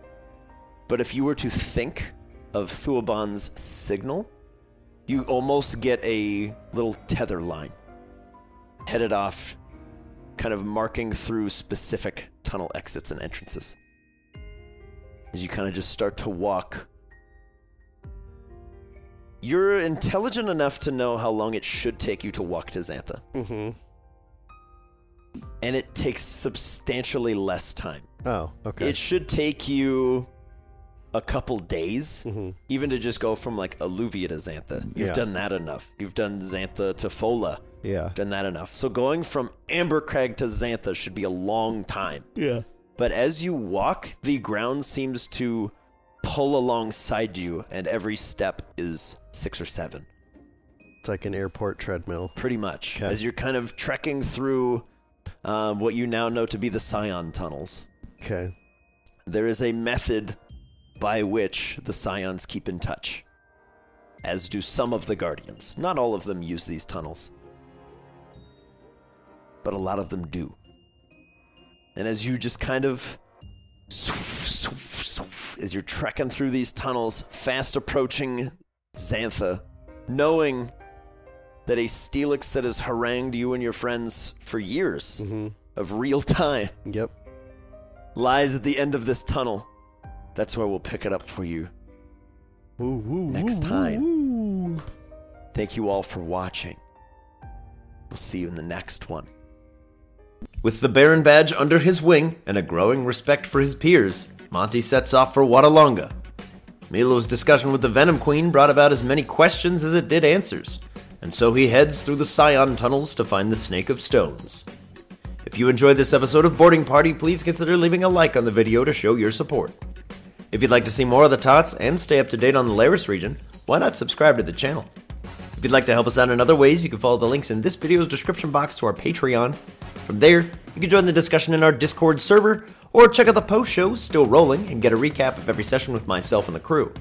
But if you were to think of Thuaban's signal, you almost get a little tether line headed off kind of marking through specific tunnel exits and entrances. As you kind of just start to walk, you're intelligent enough to know how long it should take you to walk to Xantha, Mm-hmm. and it takes substantially less time. Oh, okay. It should take you a couple days, Mhm. even to just go from like Alluvia to Xantha. You've Yeah. done that enough. You've done Xantha to Fola. yeah. Done that enough. So going from Ambercrag to Xantha should be a long time. Yeah. But as you walk, the ground seems to pull alongside you, and every step is six or seven. It's like an airport treadmill. pretty much Okay. as you're kind of trekking through um, what you now know to be the Scion tunnels. Okay. There is a method by which the Scions keep in touch, as do some of the Guardians. Not all of them use these tunnels, but a lot of them do. And as you just kind of. As you're trekking through these tunnels, fast approaching Xantha, knowing that a Steelix that has harangued you and your friends for years Mm-hmm. of real time Yep. Lies at the end of this tunnel. That's where we'll pick it up for you Woo, woo, next woo, time. Thank you all for watching. We'll see you in the next one. With the Baron badge under his wing and a growing respect for his peers, Monty sets off for Watalonga. Milo's discussion with the Venom Queen brought about as many questions as it did answers, and so he heads through the Scion tunnels to find the Snake of Stones. If you enjoyed this episode of Boarding Party, please consider leaving a like on the video to show your support. If you'd like to see more of the Tots and stay up to date on the Laris region, why not subscribe to the channel? If you'd like to help us out in other ways, you can follow the links in this video's description box to our Patreon. From there, you can join the discussion in our Discord server, or check out the post show still rolling and get a recap of every session with myself and the crew.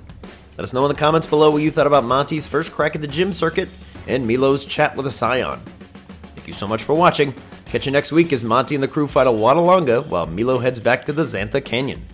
Let us know in the comments below what you thought about Monty's first crack at the gym circuit and Milo's chat with a Scion. Thank you so much for watching. Catch you next week as Monty and the crew fight a Watalonga while Milo heads back to the Xantha Canyon.